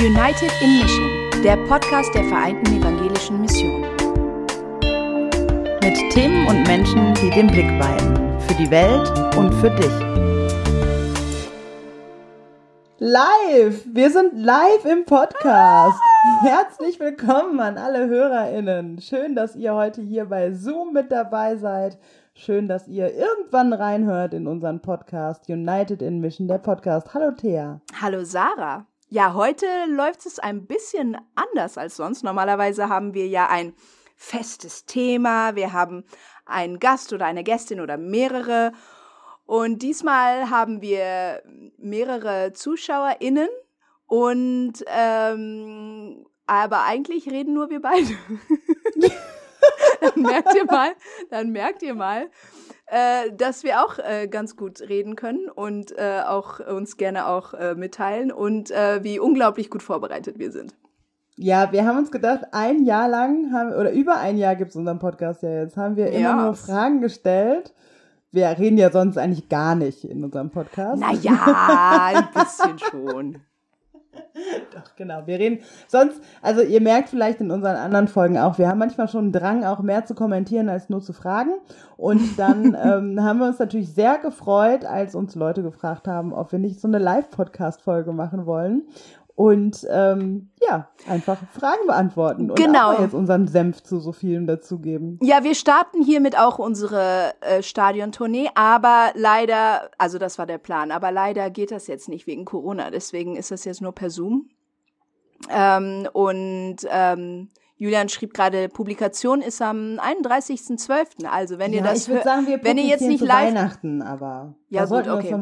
United in Mission, der Podcast der Vereinten Evangelischen Mission. Mit Themen und Menschen, die den Blick weiten. Für die Welt und für dich. Live! Wir sind live im Podcast. Herzlich willkommen an alle HörerInnen. Schön, dass ihr heute hier bei Zoom mit dabei seid. Schön, dass ihr irgendwann reinhört in unseren Podcast United in Mission, der Podcast. Hallo Thea. Hallo Sarah. Ja, heute läuft es ein bisschen anders als sonst. Normalerweise haben wir ja ein festes Thema, wir haben einen Gast oder eine Gästin oder mehrere. Und diesmal haben wir mehrere ZuschauerInnen und ähm, aber eigentlich reden nur wir beide. dann merkt ihr mal, dann merkt ihr mal, äh, dass wir auch äh, ganz gut reden können und äh, auch uns gerne auch äh, mitteilen und äh, wie unglaublich gut vorbereitet wir sind. Ja, wir haben uns gedacht, ein Jahr lang haben, oder über ein Jahr gibt es unseren Podcast ja jetzt, haben wir immer ja. nur Fragen gestellt. Wir reden ja sonst eigentlich gar nicht in unserem Podcast. Naja, ein bisschen schon. Doch, genau. Wir reden sonst, also ihr merkt vielleicht in unseren anderen Folgen auch, wir haben manchmal schon einen Drang, auch mehr zu kommentieren als nur zu fragen. Und dann ähm, haben wir uns natürlich sehr gefreut, als uns Leute gefragt haben, ob wir nicht so eine Live-Podcast-Folge machen wollen und ähm, ja, einfach Fragen beantworten und genau. auch jetzt unseren Senf zu so vielen dazugeben. Ja, wir starten hiermit auch unsere äh, Stadiontournee, aber leider, also das war der Plan, aber leider geht das jetzt nicht wegen Corona, deswegen ist das jetzt nur per Zoom. Ähm, und ähm, Julian schrieb gerade, Publikation ist am 31.12. Also wenn ja, ihr das ich würde sagen, wir wenn ihr jetzt nicht live Weihnachten, aber ja gut, okay.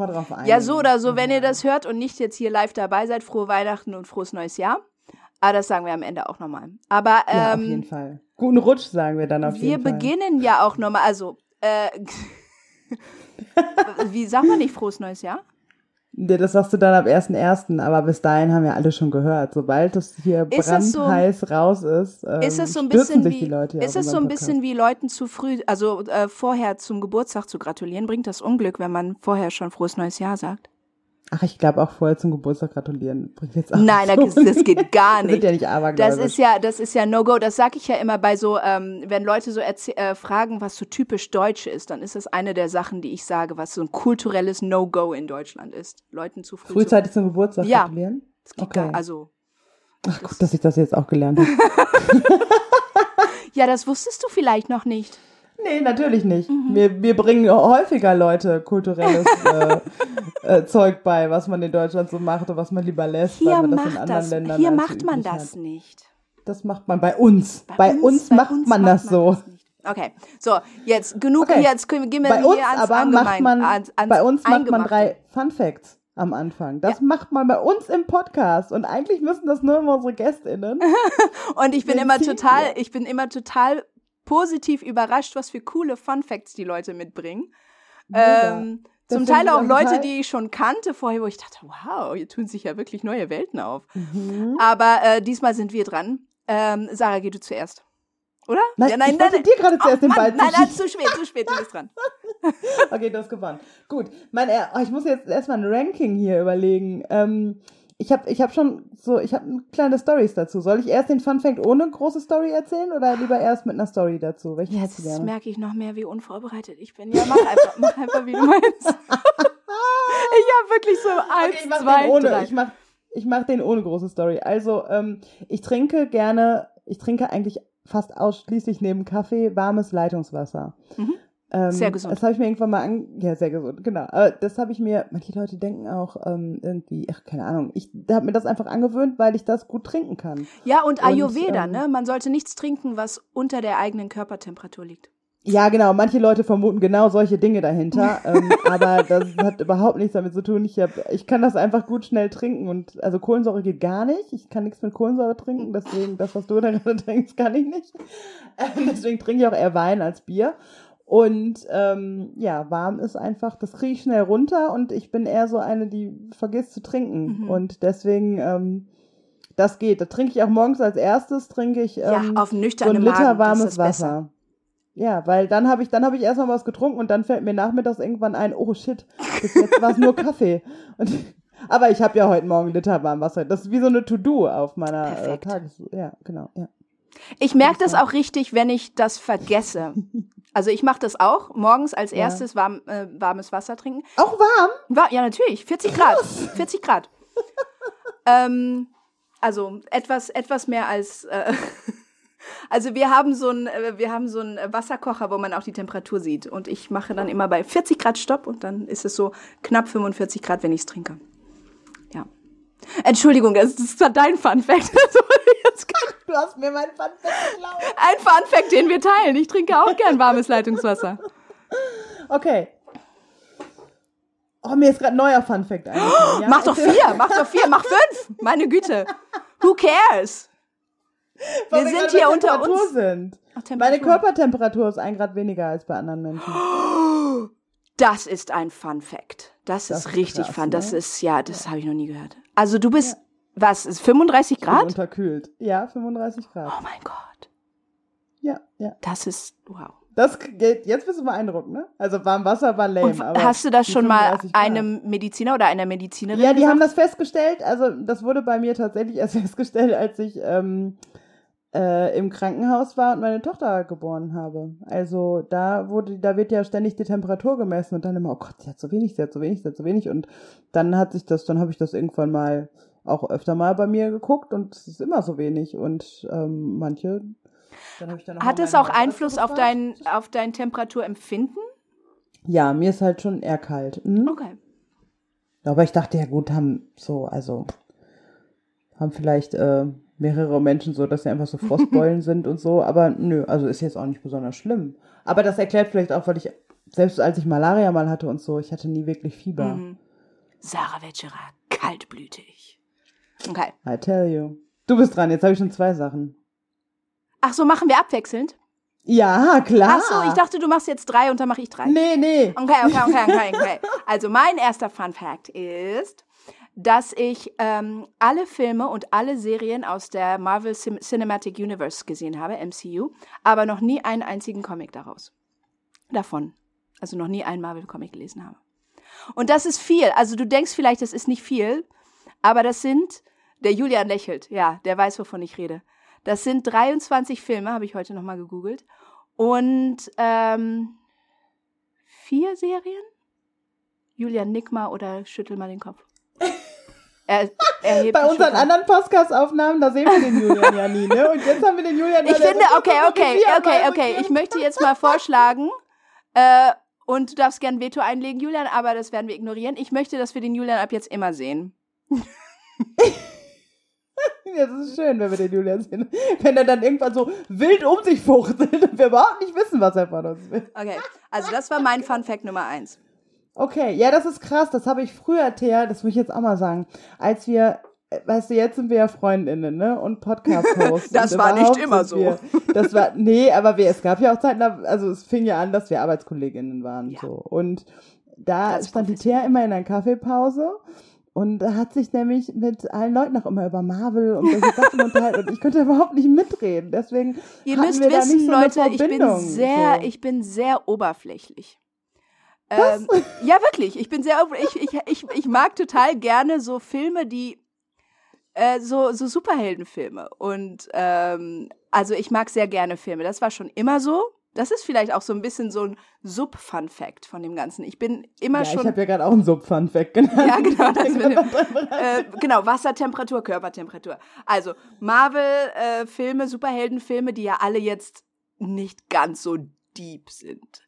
Ja, so oder so, wenn ihr das hört und nicht jetzt hier live dabei seid, frohe Weihnachten und frohes neues Jahr. Aber das sagen wir am Ende auch nochmal. Aber ähm, ja, auf jeden Fall. Guten Rutsch sagen wir dann auf jeden Fall. Wir beginnen ja auch nochmal, also äh, wie sagt man nicht frohes neues Jahr? Ja, das sagst du dann ab 1.1., aber bis dahin haben ja alle schon gehört. Sobald das hier ist brandheiß so, raus ist, ähm, ist es so ein bisschen wie, Leute Ist es so ein bisschen wie Leuten zu früh, also äh, vorher zum Geburtstag zu gratulieren? Bringt das Unglück, wenn man vorher schon frohes neues Jahr sagt? Ach, ich glaube auch vorher zum Geburtstag gratulieren bringt jetzt auch Nein, so. das, das geht gar nicht. das ja nicht abergläubisch. Das ist ja, das ist ja No-Go. Das sage ich ja immer bei so, ähm, wenn Leute so äh, fragen, was so typisch Deutsch ist, dann ist das eine der Sachen, die ich sage, was so ein kulturelles No-Go in Deutschland ist. Leuten zu früh Frühzeitig zu zum Geburtstag ja, gratulieren? Das geht okay. gar, also. Ach gut, dass ich das jetzt auch gelernt habe. ja, das wusstest du vielleicht noch nicht. Nee, natürlich nicht. Mhm. Wir, wir bringen häufiger Leute kulturelles äh, äh, Zeug bei, was man in Deutschland so macht und was man lieber lässt, hier weil man das in anderen das, Ländern Hier macht man das hat. nicht. Das macht man bei uns. Bei, bei uns, uns, macht uns man macht das man so. Das okay, so, jetzt genug, okay. jetzt gehen wir bei uns hier ans aber macht man, ans, ans Bei uns macht man drei Fun Facts am Anfang. Das ja. macht man bei uns im Podcast und eigentlich müssen das nur immer unsere GästInnen. und ich bin immer total, ich bin immer total positiv überrascht, was für coole Fun Facts die Leute mitbringen. Ähm, zum Teil auch Leute, die ich schon kannte vorher, wo ich dachte, wow, hier tun sich ja wirklich neue Welten auf. Mhm. Aber äh, diesmal sind wir dran. Ähm, Sarah, geh du zuerst. Oder? Nein, ja, nein, ich nein, nein. dir gerade zuerst oh, den Ball Mann, Nein, nein, zu spät, zu spät, du bist dran. okay, du hast gewonnen. Gut, mein, oh, ich muss jetzt erstmal ein Ranking hier überlegen. Ähm, ich habe ich hab schon so, ich habe kleine Stories dazu. Soll ich erst den Fun Fact ohne große Story erzählen oder lieber erst mit einer Story dazu? Welchen Jetzt merke ich noch mehr, wie unvorbereitet ich bin. Ja, mach einfach, mach einfach, wie du meinst. ich habe wirklich so eins, okay, ich zwei, ohne, drei. Ich mach, ich mach den ohne große Story. Also, ähm, ich trinke gerne, ich trinke eigentlich fast ausschließlich neben Kaffee warmes Leitungswasser. Mhm. Ähm, sehr gesund. Das habe ich mir irgendwann mal an, ja sehr gesund, genau. Aber das habe ich mir, manche Leute denken auch ähm, irgendwie, ach keine Ahnung, ich habe mir das einfach angewöhnt, weil ich das gut trinken kann. Ja und Ayurveda, und, ähm, ne? Man sollte nichts trinken, was unter der eigenen Körpertemperatur liegt. Ja, genau. Manche Leute vermuten genau solche Dinge dahinter, ähm, aber das hat überhaupt nichts damit zu tun. Ich hab, ich kann das einfach gut schnell trinken und also Kohlensäure geht gar nicht. Ich kann nichts mit Kohlensäure trinken, deswegen das, was du da gerade trinkst, kann ich nicht. Äh, deswegen trinke ich auch eher Wein als Bier. Und ähm, ja, warm ist einfach, das kriege ich schnell runter und ich bin eher so eine, die vergisst zu trinken. Mhm. Und deswegen, ähm, das geht. Da trinke ich auch morgens als erstes, trinke ich ähm, ja, auf nüchternen so ein Liter Magen, warmes Wasser. Besser. Ja, weil dann habe ich, dann habe ich erstmal was getrunken und dann fällt mir nachmittags irgendwann ein, oh shit, bis jetzt war es nur Kaffee. Und Aber ich habe ja heute Morgen einen Liter warm Wasser. Das ist wie so eine To-Do auf meiner äh, Perfekt. Tages... Ja, genau. Ja. Ich merke das auch richtig, wenn ich das vergesse. Also ich mache das auch morgens als erstes warm, äh, warmes Wasser trinken. Auch warm? War, ja, natürlich. 40 Grad. 40 Grad. ähm, also etwas, etwas mehr als. Äh, also wir haben so ein, äh, wir haben so einen Wasserkocher, wo man auch die Temperatur sieht. Und ich mache dann immer bei 40 Grad Stopp und dann ist es so knapp 45 Grad, wenn ich es trinke. Ja. Entschuldigung, das, das war dein Fun Fact. Das wurde jetzt kein- Du hast mir meinen Pfand weggeklaut. Ein Fun Fact, den wir teilen. Ich trinke auch gern warmes Leitungswasser. Okay. Oh, mir ist gerade ein neuer Fun Fact eingefallen. Ja? Mach doch vier, mach doch vier, mach fünf. Meine Güte. Who cares? Weil wir sind hier unter uns. Sind. Ach, Meine Temperatur. Körpertemperatur ist ein Grad weniger als bei anderen Menschen. Das ist ein Fun Fact. Das, Das ist ist richtig krass, fun. Das ne? ist, ja, das habe ich noch nie gehört. Also du bist, was, ist 35 Ich bin Grad? unterkühlt. Ja, 35 Grad. Oh mein Gott. Ja, ja. Das ist, wow. Das geht, jetzt bist du beeindruckt, ne? Also warm Wasser war lame, Und aber. hast du das schon mal 35 Grad. einem Mediziner oder einer Medizinerin Ja, die gesagt? haben das festgestellt. Also, das wurde bei mir tatsächlich erst festgestellt, als ich ähm, äh, im Krankenhaus war und meine Tochter geboren habe. Also, da wurde, da wird ja ständig die Temperatur gemessen und dann immer, oh Gott, sie hat so wenig, sie hat so wenig, sie hat so wenig. Und dann hat sich das, dann habe ich das irgendwann mal auch öfter mal bei mir geguckt und es ist immer so wenig. Und ähm, manche. Dann hab ich dann noch Hat es auch Einfluss auf dein, auf dein Temperaturempfinden? Ja, mir ist halt schon eher kalt. Mhm. Okay. Aber ich dachte, ja gut, haben so, also haben vielleicht äh, mehrere Menschen so, dass sie einfach so Frostbeulen sind und so, aber nö, also ist jetzt auch nicht besonders schlimm. Aber das erklärt vielleicht auch, weil ich, selbst als ich Malaria mal hatte und so, ich hatte nie wirklich Fieber. Mhm. Sarah Wetscherer, kaltblütig. Okay. I tell you. Du bist dran, jetzt habe ich schon zwei Sachen. Ach so, machen wir abwechselnd? Ja, klar. Ach so, ich dachte, du machst jetzt drei und dann mache ich drei. Nee, nee. Okay, okay, okay, okay, okay. Also mein erster Fun Fact ist, dass ich ähm, alle Filme und alle Serien aus der Marvel Cin Cinematic Universe gesehen habe, MCU, aber noch nie einen einzigen Comic daraus. Davon. Also noch nie einen Marvel-Comic gelesen habe. Und das ist viel. Also du denkst vielleicht, das ist nicht viel, aber das sind, der Julian lächelt, ja, der weiß, wovon ich rede. Das sind 23 Filme, habe ich heute nochmal gegoogelt. Und ähm, vier Serien? Julian, nick mal oder schüttel mal den Kopf. Er, er Bei unseren anderen Podcast-Aufnahmen, da sehen wir den Julian ja nie, ne? Und jetzt haben wir den Julian Ich finde, okay, okay, okay, okay. Ich möchte jetzt mal vorschlagen, äh, und du darfst gern Veto einlegen, Julian, aber das werden wir ignorieren. Ich möchte, dass wir den Julian ab jetzt immer sehen. Ja, das ist schön, wenn wir den Julian sehen. Wenn er dann irgendwann so wild um sich fuchtelt und wir überhaupt nicht wissen, was er von uns will. Okay, also das war mein Fun Fact Nummer eins. Okay, ja, das ist krass. Das habe ich früher, Thea, das muss ich jetzt auch mal sagen. Als wir, äh, weißt du, jetzt sind wir ja Freundinnen, ne? Und Podcast-Hosts. Das und war nicht immer so. Wir, das war, nee, aber wir, es gab ja auch Zeiten, da- also es fing ja an, dass wir Arbeitskolleginnen waren, Ja. so. Und da Ganz stand die. Thea immer in einer Kaffeepause. Und da hat sich nämlich mit allen Leuten auch immer über Marvel und solche Sachen unterhalten und ich konnte überhaupt nicht mitreden. Deswegen Ihr müsst wir da wissen, nicht so Leute, ich bin sehr, so. ich bin sehr oberflächlich. Ähm, ja, wirklich. Ich bin sehr, ich, ich, ich, ich mag total gerne so Filme, die äh, so, so Superheldenfilme. Und ähm, also ich mag sehr gerne Filme. Das war schon immer so. Das ist vielleicht auch so ein bisschen so ein Sub-Fun-Fact von dem Ganzen. Ich bin immer ja, ich schon. habe ja gerade auch einen Sub-Fun Fact genannt. Ja, genau, das mit dem- äh, genau, Wassertemperatur, Körpertemperatur. Also Marvel-Filme, Superheldenfilme, die ja alle jetzt nicht ganz so deep sind.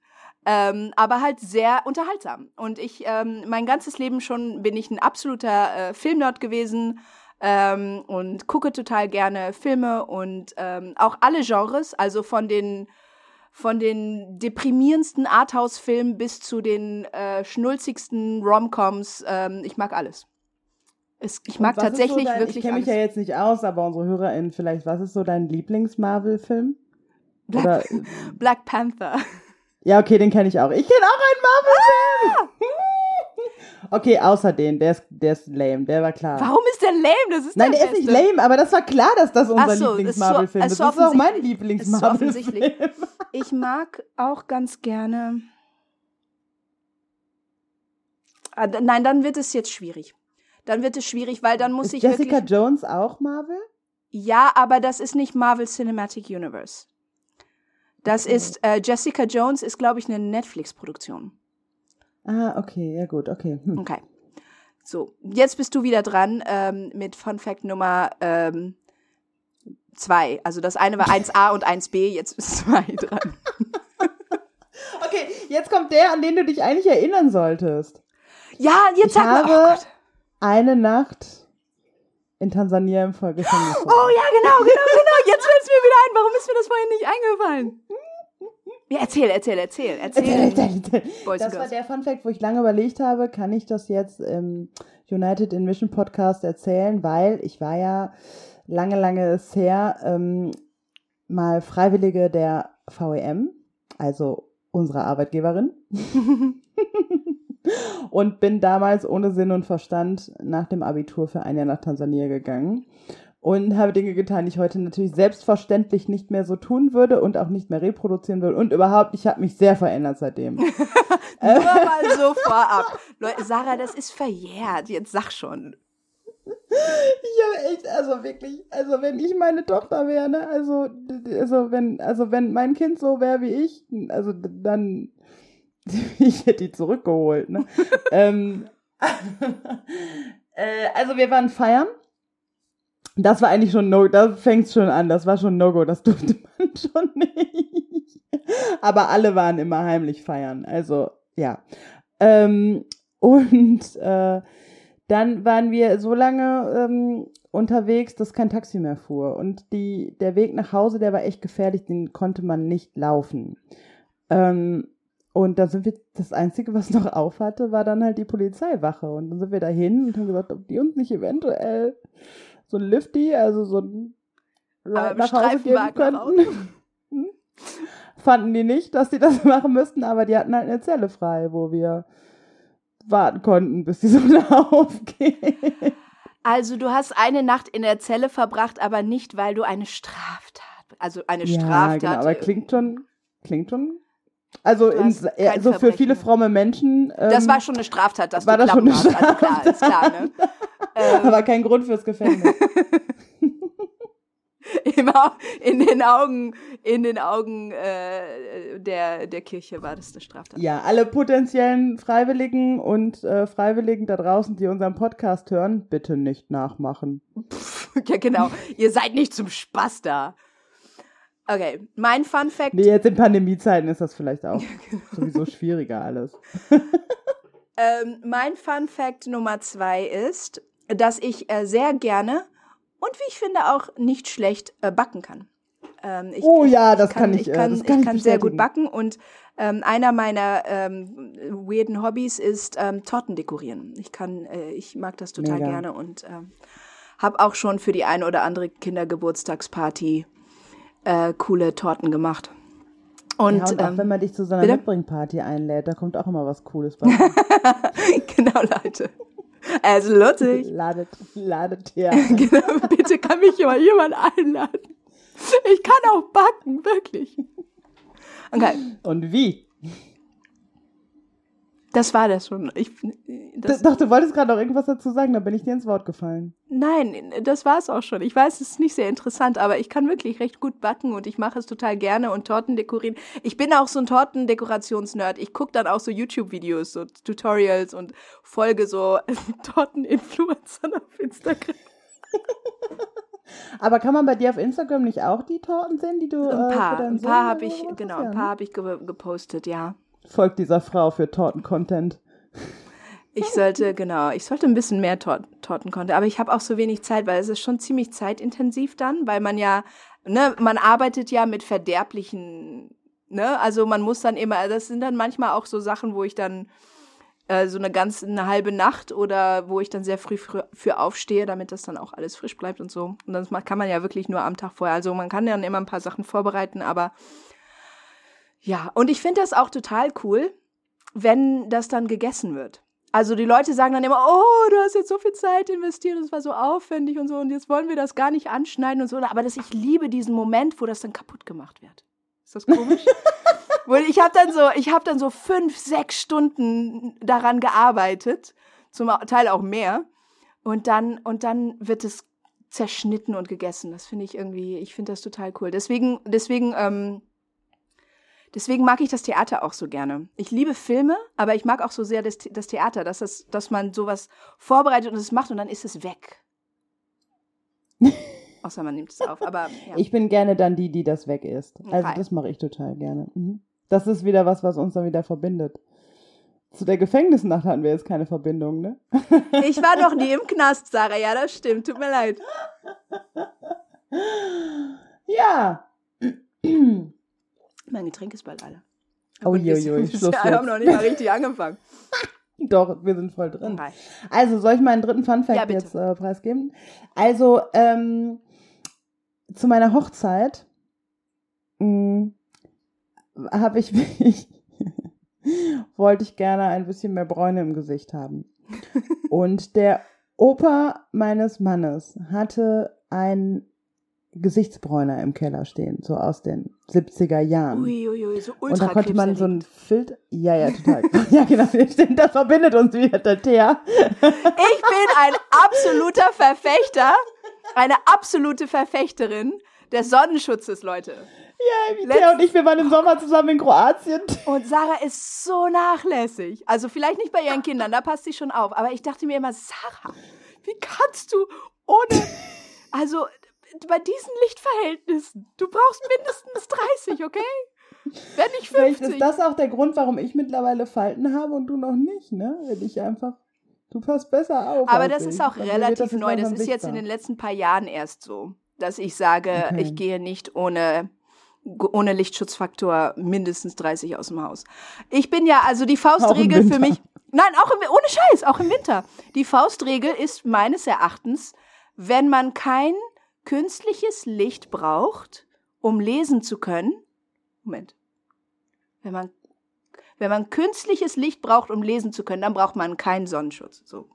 Ähm, aber halt sehr unterhaltsam. Und ich, ähm, mein ganzes Leben schon bin ich ein absoluter äh, Filmnerd gewesen ähm, und gucke total gerne Filme und ähm, auch alle Genres, also von den von den deprimierendsten Arthouse-Filmen bis zu den äh, schnulzigsten Romcoms. Ähm, ich mag alles. Es, ich mag tatsächlich so dein, wirklich Ich kenne mich ja jetzt nicht aus, aber unsere HörerInnen vielleicht, was ist so dein Lieblings-Marvel-Film? Black, Black Panther. Ja, okay, den kenne ich auch. Ich kenne auch einen Marvel-Film! okay, außer den, der ist, der ist lame, der war klar. Warum ist der lame? Das ist Nein, der der ist nicht lame, aber das war klar, dass das unser so, ist Lieblings-Marvel-Film so- ist. ist Das ist auch mein. Ist so offensichtlich. Lieblings-Marvel-Film. Ich mag auch ganz gerne. Ah, Nein, dann wird es jetzt schwierig. dann wird es schwierig, weil dann muss Ist ich Jessica. Jones auch Marvel? Ja, aber das ist nicht Marvel Cinematic Universe. Das ist, äh, Jessica Jones ist, glaube ich, eine Netflix-Produktion. Ah, okay, ja gut, okay. Hm. Okay. So, jetzt bist du wieder dran ähm, mit Fun Fact Nummer ähm, zwei. Also das eine war 1a und 1b, jetzt bist zwei dran. Okay, jetzt kommt der, an den du dich eigentlich erinnern solltest. Ja, jetzt Ich sag mal. Oh, habe Gott. eine Nacht in Tansania im Gefängnis. oh ja, genau, genau, genau. Jetzt fällt es mir wieder ein. Warum ist mir das vorhin nicht eingefallen? Ja, erzähl, erzähl, erzähl, erzähl. Erzähl, erzähl, erzähl. Boys Das war der Fun Fact, wo ich lange überlegt habe, kann ich das jetzt im United in Mission Podcast erzählen, weil ich war ja lange, lange ist her ähm, mal Freiwillige der VEM, also unserer Arbeitgeberin. und bin damals ohne Sinn und Verstand nach dem Abitur für ein Jahr nach Tansania gegangen und habe Dinge getan, die ich heute natürlich selbstverständlich nicht mehr so tun würde und auch nicht mehr reproduzieren würde und überhaupt, ich habe mich sehr verändert seitdem. Nur mal so vorab. Leute, Sarah, das ist verjährt. Jetzt sag schon. Ich habe echt, also wirklich, also wenn ich meine Tochter wäre, ne, also, also wenn, also wenn mein Kind so wäre wie ich, also dann, ich hätte die zurückgeholt, ne. ähm, äh, also wir waren feiern. Das war eigentlich schon no, da fängt's schon an, das war schon No-Go, das durfte man schon nicht. Aber alle waren immer heimlich feiern, also, ja. Ähm, und, äh, dann waren wir so lange ähm, unterwegs, dass kein Taxi mehr fuhr. Und die, der Weg nach Hause, der war echt gefährlich, den konnte man nicht laufen. Ähm, und da sind wir, das Einzige, was noch auf hatte, war dann halt die Polizeiwache. Und dann sind wir dahin und haben gesagt, ob die uns nicht eventuell so ein Lifty, also so ein Aber nach Hause geben könnten. Hm? Fanden die nicht, dass die das machen müssten, aber die hatten halt eine Zelle frei, wo wir warten konnten, bis die Sonne aufgeht. Also du hast eine Nacht in der Zelle verbracht, aber nicht, weil du eine Straftat, also eine Ja, Straftat. genau, aber klingt schon, klingt schon. Also Du in, hast äh, kein so für viele fromme Menschen. Ähm, das war schon eine Straftat, dass war du das schon eine hast. Also klar, ist klar, ne? aber kein Grund fürs Gefängnis. in den Augen, in den Augen äh, der, der Kirche war das eine Straftat. ja, alle potenziellen Freiwilligen und äh, Freiwilligen da draußen, die unseren Podcast hören, bitte nicht nachmachen. ja, genau. Ihr seid nicht zum Spaß da. Okay, mein Fun Fact. Nee, jetzt in Pandemiezeiten ist das vielleicht auch sowieso schwieriger alles. Ähm, mein Fun Fact Nummer zwei ist, dass ich äh, sehr gerne und wie ich finde auch nicht schlecht äh, backen kann. Ähm, ich, Oh ja, das ich kann ich, Ich äh, kann, das kann ich ich kann sehr gut backen und ähm, einer meiner ähm, weirden Hobbys ist ähm, Torten dekorieren. Ich kann, äh, ich mag das total Mega. gerne und ähm, habe auch schon für die eine oder andere Kindergeburtstagsparty äh, coole Torten gemacht. Und, ja, und auch ähm, wenn man dich zu so einer bitte? Mitbringparty einlädt, da kommt auch immer was Cooles bei. genau, Leute. Es lohnt sich. ladet, ladet her. Genau, bitte kann mich mal jemand einladen. Ich kann auch backen, wirklich. Okay, Und wie? Das war das schon. Ich, das, Doch, du wolltest gerade noch irgendwas dazu sagen, da bin ich dir ins Wort gefallen. nein, das war es auch schon. Ich weiß, es ist nicht sehr interessant, aber ich kann wirklich recht gut backen und ich mache es total gerne und Torten dekorieren. Ich bin auch so ein Tortendekorationsnerd. Ich gucke dann auch so YouTube-Videos, so Tutorials und folge so Torten-Influencern auf Instagram. Aber kann man bei dir auf Instagram nicht auch die Torten sehen, die du Ein äh, paar, für deinen ein Sohn paar habe ich, genau, ein paar habe ich ge gepostet, ja. Folgt dieser Frau für Torten-Content. Ich sollte, genau, ich sollte ein bisschen mehr Tor Torten konnte, aber ich habe auch so wenig Zeit, weil es ist schon ziemlich zeitintensiv dann, weil man ja, ne, man arbeitet ja mit verderblichen, ne, also man muss dann immer, das sind dann manchmal auch so Sachen, wo ich dann äh, so eine ganze, eine halbe Nacht oder wo ich dann sehr früh früh für aufstehe, damit das dann auch alles frisch bleibt und so. Und das kann man ja wirklich nur am Tag vorher. Also man kann dann immer ein paar Sachen vorbereiten, aber ja, und ich finde das auch total cool, wenn das dann gegessen wird. Also die Leute sagen dann immer, oh, du hast jetzt so viel Zeit investiert, das war so aufwendig und so und jetzt wollen wir das gar nicht anschneiden und so. Aber das, ich liebe diesen Moment, wo das dann kaputt gemacht wird. Ist das komisch? Ich habe dann so, ich habe dann so fünf, sechs Stunden daran gearbeitet, zum Teil auch mehr. Und dann, und dann wird es zerschnitten und gegessen. Das finde ich irgendwie, ich finde das total cool. Deswegen, deswegen, ähm, deswegen mag ich das Theater auch so gerne. Ich liebe Filme, aber ich mag auch so sehr das, das Theater, dass, das, dass man sowas vorbereitet und es macht und dann ist es weg. Außer man nimmt es auf. Aber ja. Ich bin gerne dann die, die das weg ist. Also Okay. das mache ich total gerne. Mhm. Das ist wieder was, was uns dann wieder verbindet. Zu der Gefängnisnacht hatten wir jetzt keine Verbindung, ne? Ich war noch nie im Knast, Sarah. Ja, das stimmt. Tut mir leid. Ja. Mein Getränk ist bald alle. Uiuiui, wir Schluss haben jetzt. noch nicht mal richtig angefangen. Doch, wir sind voll drin. Okay. Also, soll ich meinen dritten Funfact Ja, jetzt äh, preisgeben? Also, ähm, zu meiner Hochzeit habe ich mich, wollte ich gerne ein bisschen mehr Bräune im Gesicht haben. Und der Opa meines Mannes hatte einen Gesichtsbräuner im Keller stehen, so aus den 70er Jahren. Uiuiui, ui, so ultra Und da konnte man so ein Filter. Ja, ja, total. ja, genau. Das verbindet uns wieder, der Thea. Ich bin ein absoluter Verfechter, eine absolute Verfechterin des Sonnenschutzes, Leute. Ja, wie Letzt- Thea und ich, wir waren im Sommer zusammen in Kroatien. Und Sarah ist so nachlässig. Also vielleicht nicht bei ihren Kindern, da passt sie schon auf. Aber ich dachte mir immer, Sarah, wie kannst du ohne, also bei diesen Lichtverhältnissen, du brauchst mindestens 30, okay? Wenn nicht Vielleicht 50. ist das auch der Grund, warum ich mittlerweile Falten habe und du noch nicht, ne? Wenn ich einfach. Du passt besser auf. Aber das ich. ist auch Dann relativ jetzt neu. Das ist jetzt in den letzten paar Jahren erst so, dass ich sage, Okay. ich gehe nicht ohne ohne Lichtschutzfaktor mindestens 30 aus dem Haus. Ich bin ja, also die Faustregel für mich, nein, auch im, ohne Scheiß, auch im Winter. Die Faustregel ist meines Erachtens, wenn man kein künstliches Licht braucht, um lesen zu können, Moment, wenn man, wenn man künstliches Licht braucht, um lesen zu können, dann braucht man keinen Sonnenschutz. So.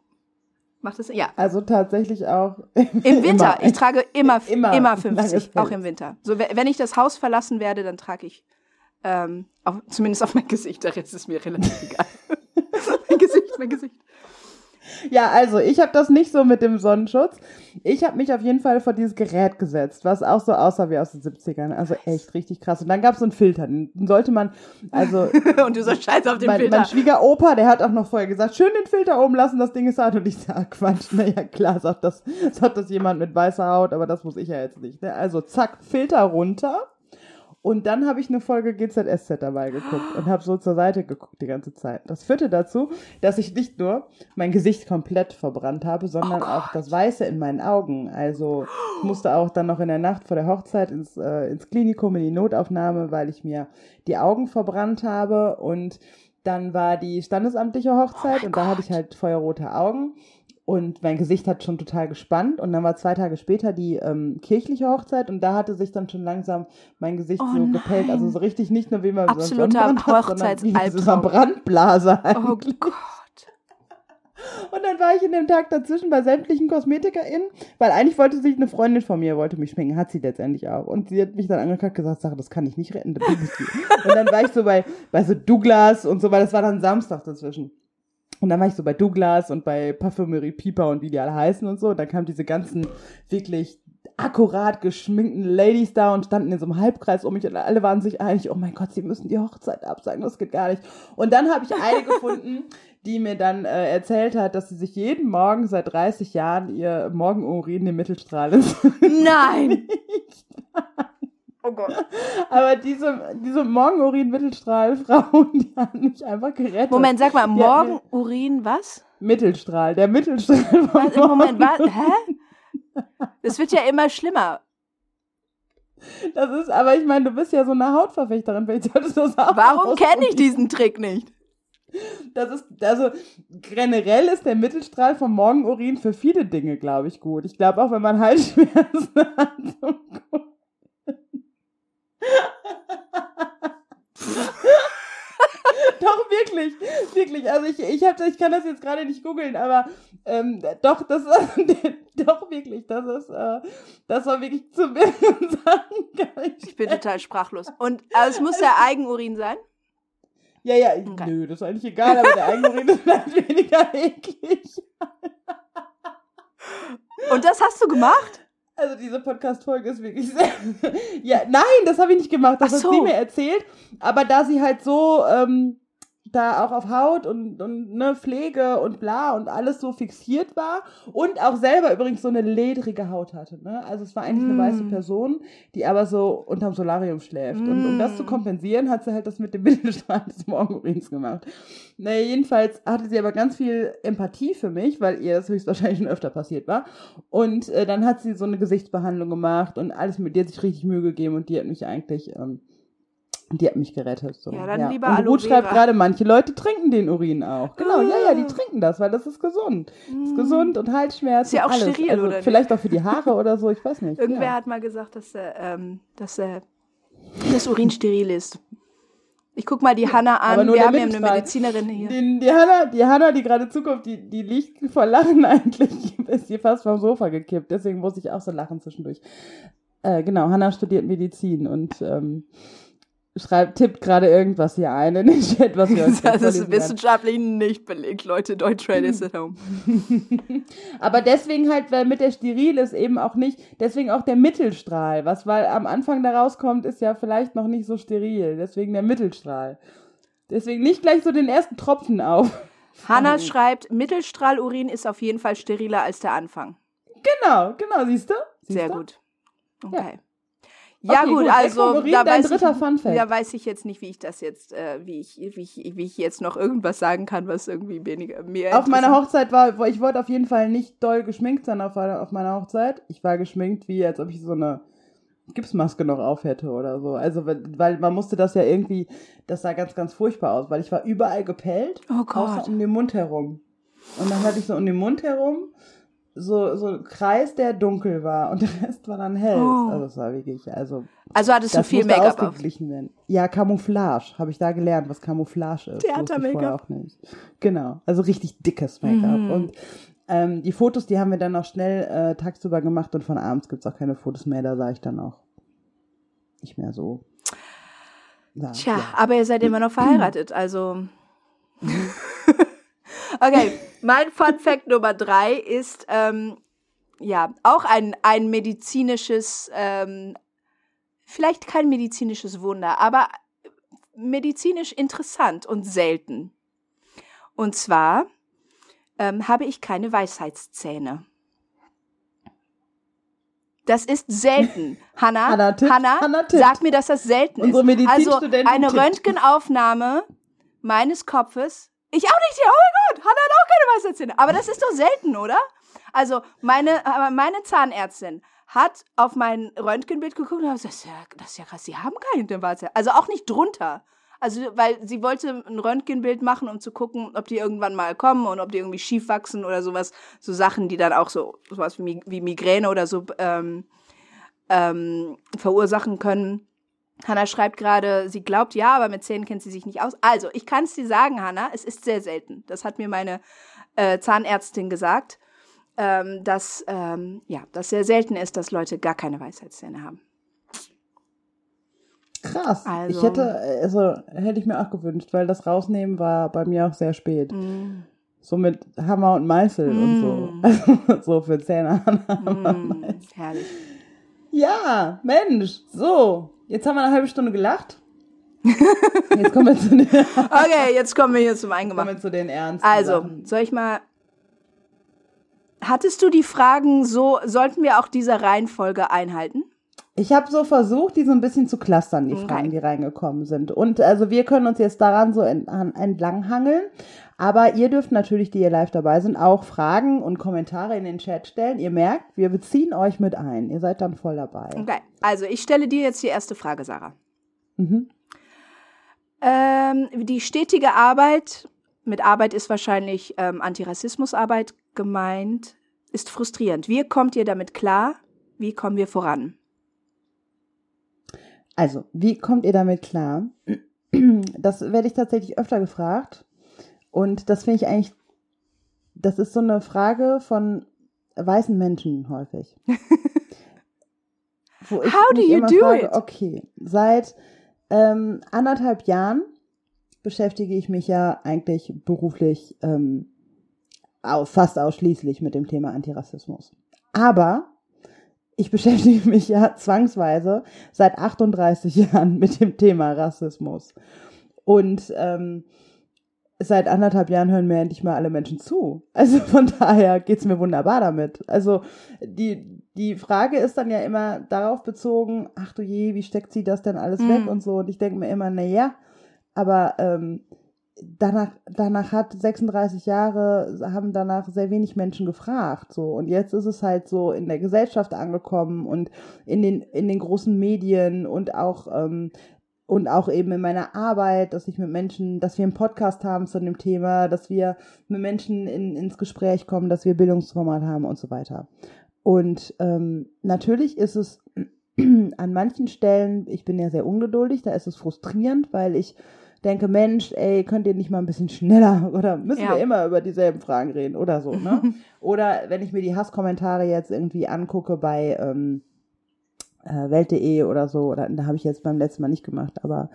Macht das, ja. Also tatsächlich auch. Im Winter. Immer. Ich trage immer, Immer immer, langes 50, auch im Winter. So, we- wenn ich das Haus verlassen werde, dann trage ich ähm, auf, zumindest auf mein Gesicht. Der Rest ist mir relativ egal. mein Gesicht, mein Gesicht. Ja, also ich habe das nicht so mit dem Sonnenschutz. Ich habe mich auf jeden Fall vor dieses Gerät gesetzt, was auch so aussah wie aus den 70ern. Also echt richtig krass. Und dann gab es so einen Filter. Den sollte man, also Und du so scheiß auf den mein, Filter. mein Schwiegeropa, der hat auch noch vorher gesagt, schön den Filter oben lassen, das Ding ist hart. Und ich sag, Quatsch, naja, klar, sagt das, sagt das jemand mit weißer Haut, aber das muss ich ja jetzt nicht. Ne? Also zack, Filter runter. Und dann habe ich eine Folge GZSZ dabei geguckt und habe so zur Seite geguckt die ganze Zeit. Das führte dazu, dass ich nicht nur mein Gesicht komplett verbrannt habe, sondern Oh auch das Weiße in meinen Augen. Also ich musste auch dann noch in der Nacht vor der Hochzeit ins, äh, ins Klinikum in die Notaufnahme, weil ich mir die Augen verbrannt habe und dann war die standesamtliche Hochzeit und da hatte ich halt feuerrote Augen und mein Gesicht hat schon total gespannt und dann war zwei Tage später die ähm, kirchliche Hochzeit und da hatte sich dann schon langsam mein Gesicht Oh so gepellt, also nein. so richtig nicht nur wie man Absoluter Sonnenbrand hat, sondern wie so eine. Brandblase halt. Oh Gott. Und dann war ich in dem Tag dazwischen bei sämtlichen KosmetikerInnen, weil eigentlich wollte sich eine Freundin von mir, wollte mich schminken, hat sie letztendlich auch. Und sie hat mich dann angeguckt und gesagt, Sache, das kann ich nicht retten, das bist du. Und dann war ich so bei, bei so Douglas und so, weil das war dann Samstag dazwischen. Und dann war ich so bei Douglas und bei Parfümerie Pieper und wie die alle heißen und so. Und dann kamen diese ganzen wirklich akkurat geschminkten Ladies da und standen in so einem Halbkreis um mich und alle waren sich einig, oh mein Gott, sie müssen die Hochzeit absagen, das geht gar nicht. Und dann habe ich eine gefunden, die mir dann äh, erzählt hat, dass sie sich jeden Morgen seit 30 Jahren ihr Morgenurin den Mittelstrahl ist. Nein. Oh Gott. Aber diese, diese Morgenurin-Mittelstrahl-Frauen, die haben mich einfach gerettet. Moment, sag mal, Die hat morgen Urin, was? Mittelstrahl, der Mittelstrahl vom was Moment, was? Hä? Das wird ja immer schlimmer. Das ist, aber ich meine, du bist ja so eine Hautverfechterin, vielleicht solltest du das auch Warum kenne ich diesen Trick nicht? Das ist, also generell ist der Mittelstrahl vom Morgenurin für viele Dinge, glaube ich, gut. Ich glaube auch, wenn man Halsschmerzen hat. Oh Gott. doch, wirklich, wirklich. Also ich, ich, hab, ich kann das jetzt gerade nicht googeln, aber ähm, doch, das doch wirklich, das ist, äh, das war wirklich zu sagen ich. Ich bin total sprachlos. Und also es muss der Eigenurin sein? Ja, ja, Okay. nö, das ist eigentlich egal, aber der Eigenurin ist vielleicht weniger eklig. Und das hast du gemacht? Also diese Podcast-Folge ist wirklich sehr. ja, nein, das habe ich nicht gemacht. Das so. hat sie mir erzählt. Aber da sie halt so ähm, da auch auf Haut und, und ne, Pflege und bla und alles so fixiert war und auch selber übrigens so eine ledrige Haut hatte. Ne? Also es war eigentlich Mm. eine weiße Person, die aber so unterm Solarium schläft. Und um das zu Mm. kompensieren, hat sie halt das mit dem Mittelstrahl des Morgenurins gemacht. Naja, jedenfalls hatte sie aber ganz viel Empathie für mich, weil ihr das höchstwahrscheinlich schon öfter passiert war. Und äh, dann hat sie so eine Gesichtsbehandlung gemacht und alles mit, hat sich richtig Mühe gegeben und die hat mich eigentlich, ähm, die hat mich gerettet. So. Ja, dann lieber und Ruth schreibt gerade, manche Leute trinken den Urin auch. Genau, ja, ja, die Ah. trinken das, weil das ist gesund. Ist gesund und Halsschmerzen. Ist ja auch alles. steril, also, oder nicht? Vielleicht auch für die Haare oder so, ich weiß nicht. Irgendwer ja. hat mal gesagt, dass, äh, ähm, dass äh, das Urin steril ist. Ich guck mal die Hanna an. Wir haben ja eine. Medizinerin hier. Die, die Hanna, die Hanna, die gerade zukommt, die, die liegt vor Lachen eigentlich. Ist sie fast vom Sofa gekippt. Deswegen muss ich auch so lachen zwischendurch. Äh, genau, Hanna studiert Medizin und ähm, schreibt, tippt gerade irgendwas hier ein in den Chat, was wir uns Das ist wissenschaftlich nicht belegt, Leute. Don't try this at home. Aber deswegen halt, weil mit der Steril ist eben auch nicht, deswegen auch der Mittelstrahl. Was weil am Anfang da rauskommt, ist ja vielleicht noch nicht so steril. Deswegen der Mittelstrahl. Deswegen nicht gleich so den ersten Tropfen auf. Hanna schreibt, Mittelstrahlurin ist auf jeden Fall steriler als der Anfang. Genau, genau, siehst du? Sehr gut. Okay. Ja, Okay, gut, gut, also Equamorin, da dein weiß, dritter ich, Fun Fact. da weiß ich jetzt nicht, wie ich das jetzt, äh, wie, ich, wie, ich, wie ich jetzt noch irgendwas sagen kann, was irgendwie weniger mir Auf meiner Hochzeit war, ich wollte auf jeden Fall nicht doll geschminkt sein auf, auf meiner Hochzeit. Ich war geschminkt, wie als ob ich so eine Gipsmaske noch auf hätte oder so. Also, weil man musste das ja irgendwie, das sah ganz, ganz furchtbar aus, weil ich war überall gepellt, Oh außer Gott. um den Mund herum. Und dann hatte ich so um den Mund herum so, so einen Kreis, der dunkel war und der Rest war dann hell. Oh. Also, das war wirklich, also, Also hattest du viel Make-up auf. ausgeglichen werden. Ja, Camouflage, habe ich da gelernt, was Camouflage ist. Theater- Wusste ich vorher Make-up. auch nicht. Genau, also richtig dickes Make-up. Mhm. Und ähm, die Fotos, die haben wir dann auch schnell äh, tagsüber gemacht und von abends gibt's auch keine Fotos mehr, da sah ich dann auch nicht mehr so. Ja, Tja, ja. aber ihr seid immer noch verheiratet, also. okay, mein Fun Fact Nummer drei ist, ähm, ja, auch ein, ein medizinisches, ähm, vielleicht kein medizinisches Wunder, aber medizinisch interessant und selten. Und zwar ähm, habe ich keine Weisheitszähne. Das ist selten. Hanna, Hanna tippt, Hanna, Hanna sag mir, dass das selten Unsere ist. Also eine tippt. Röntgenaufnahme meines Kopfes. Ich auch nicht. Oh mein Gott, Hanna hat auch keine Weisheitszähne. Aber das ist doch selten, oder? Also meine, meine Zahnärztin hat auf mein Röntgenbild geguckt und hat gesagt, das ist ja, das ist ja krass, sie haben keine Weisheitszähne. Also auch nicht drunter. Also, weil sie wollte ein Röntgenbild machen, um zu gucken, ob die irgendwann mal kommen und ob die irgendwie schief wachsen oder sowas. So Sachen, die dann auch so, sowas wie Migräne oder so ähm, ähm, verursachen können. Hanna schreibt gerade, sie glaubt ja, aber mit Zähnen kennt sie sich nicht aus. Also, ich kann es dir sagen, Hanna, es ist sehr selten. Das hat mir meine äh, Zahnärztin gesagt, ähm, dass ähm, ja, das sehr selten ist, dass Leute gar keine Weisheitszähne haben. Krass. Also- Ich hätte, also hätte ich mir auch gewünscht, weil das Rausnehmen war bei mir auch sehr spät. Mm. So mit Hammer und Meißel und so. Mm. Also, so für Zähne. Hammer Mm, herrlich. Ja, Mensch. So, jetzt haben wir eine halbe Stunde gelacht. Jetzt kommen wir zu den, kommen Okay, jetzt kommen wir hier zum Eingemachten. wir zu den ernsten Also, Sachen. soll ich mal. Hattest du die Fragen so, sollten wir auch diese Reihenfolge einhalten? Ich habe so versucht, die so ein bisschen zu clustern, die. Fragen, die reingekommen sind. Und also wir können uns jetzt daran so ent an- entlanghangeln. Aber ihr dürft natürlich, die ihr live dabei sind, auch Fragen und Kommentare in den Chat stellen. Ihr merkt, wir beziehen euch mit ein. Ihr seid dann voll dabei. Okay, also ich stelle dir jetzt die erste Frage, Sarah. Mhm. Ähm, die stetige Arbeit, mit Arbeit ist wahrscheinlich ähm, Antirassismusarbeit gemeint, ist frustrierend. Wie kommt ihr damit klar? Wie kommen wir voran? Also, wie kommt ihr damit klar? Das werde ich tatsächlich öfter gefragt. Und das finde ich eigentlich, das ist so eine Frage von weißen Menschen häufig. How do you do frage, it? okay, seit ähm, anderthalb Jahren beschäftige ich mich ja eigentlich beruflich ähm, fast ausschließlich mit dem Thema Antirassismus. Aber ich beschäftige mich ja zwangsweise seit 38 Jahren mit dem Thema Rassismus. Und ähm, seit anderthalb Jahren hören mir endlich mal alle Menschen zu. Also von daher geht's mir wunderbar damit. Also die, die Frage ist dann ja immer darauf bezogen, ach du je, wie steckt sie das denn alles mhm. weg und so. Und ich denke mir immer, na ja, aber ähm, danach, danach hat 36 Jahre, haben danach sehr wenig Menschen gefragt, so. Und jetzt ist es halt so in der Gesellschaft angekommen und in den, in den großen Medien und auch, ähm, und auch eben in meiner Arbeit, dass ich mit Menschen, dass wir einen Podcast haben zu dem Thema, dass wir mit Menschen in, ins Gespräch kommen, dass wir Bildungsformat haben und so weiter. Und ähm, natürlich ist es an manchen Stellen, ich bin ja sehr ungeduldig, da ist es frustrierend, weil ich denke, Mensch, ey, könnt ihr nicht mal ein bisschen schneller oder müssen ja. wir immer über dieselben Fragen reden oder so, ne? oder wenn ich mir die Hasskommentare jetzt irgendwie angucke bei ähm, äh, Welt.de oder so, oder da habe ich jetzt beim letzten Mal nicht gemacht, aber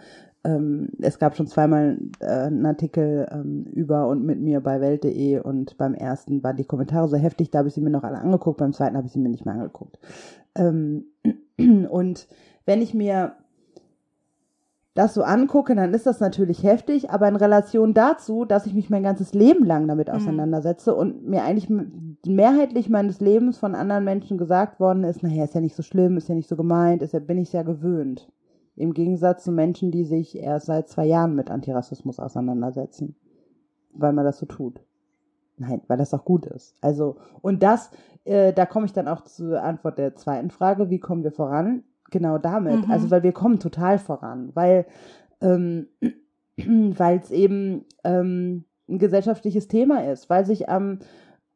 ähm, es gab schon zweimal äh, einen Artikel ähm, über und mit mir bei Welt.de und beim ersten waren die Kommentare so heftig, da habe ich sie mir noch alle angeguckt, beim zweiten habe ich sie mir nicht mehr angeguckt. Ähm, und wenn ich mir das so angucke, dann ist das natürlich heftig, aber in Relation dazu, dass ich mich mein ganzes Leben lang damit mhm. auseinandersetze mhm. und mir eigentlich mehrheitlich meines Lebens von anderen Menschen gesagt worden ist, naja, ist ja nicht so schlimm, ist ja nicht so gemeint, ist ja, bin ich sehr gewöhnt. Im Gegensatz zu Menschen, die sich erst seit zwei Jahren mit Antirassismus auseinandersetzen. Weil man das so tut. Nein, weil das auch gut ist. Also, und das, äh, da komme ich dann auch zur Antwort der zweiten Frage, wie kommen wir voran? Genau damit. Mhm. Also weil wir kommen total voran, weil ähm, weil es eben ähm, ein gesellschaftliches Thema ist, weil sich am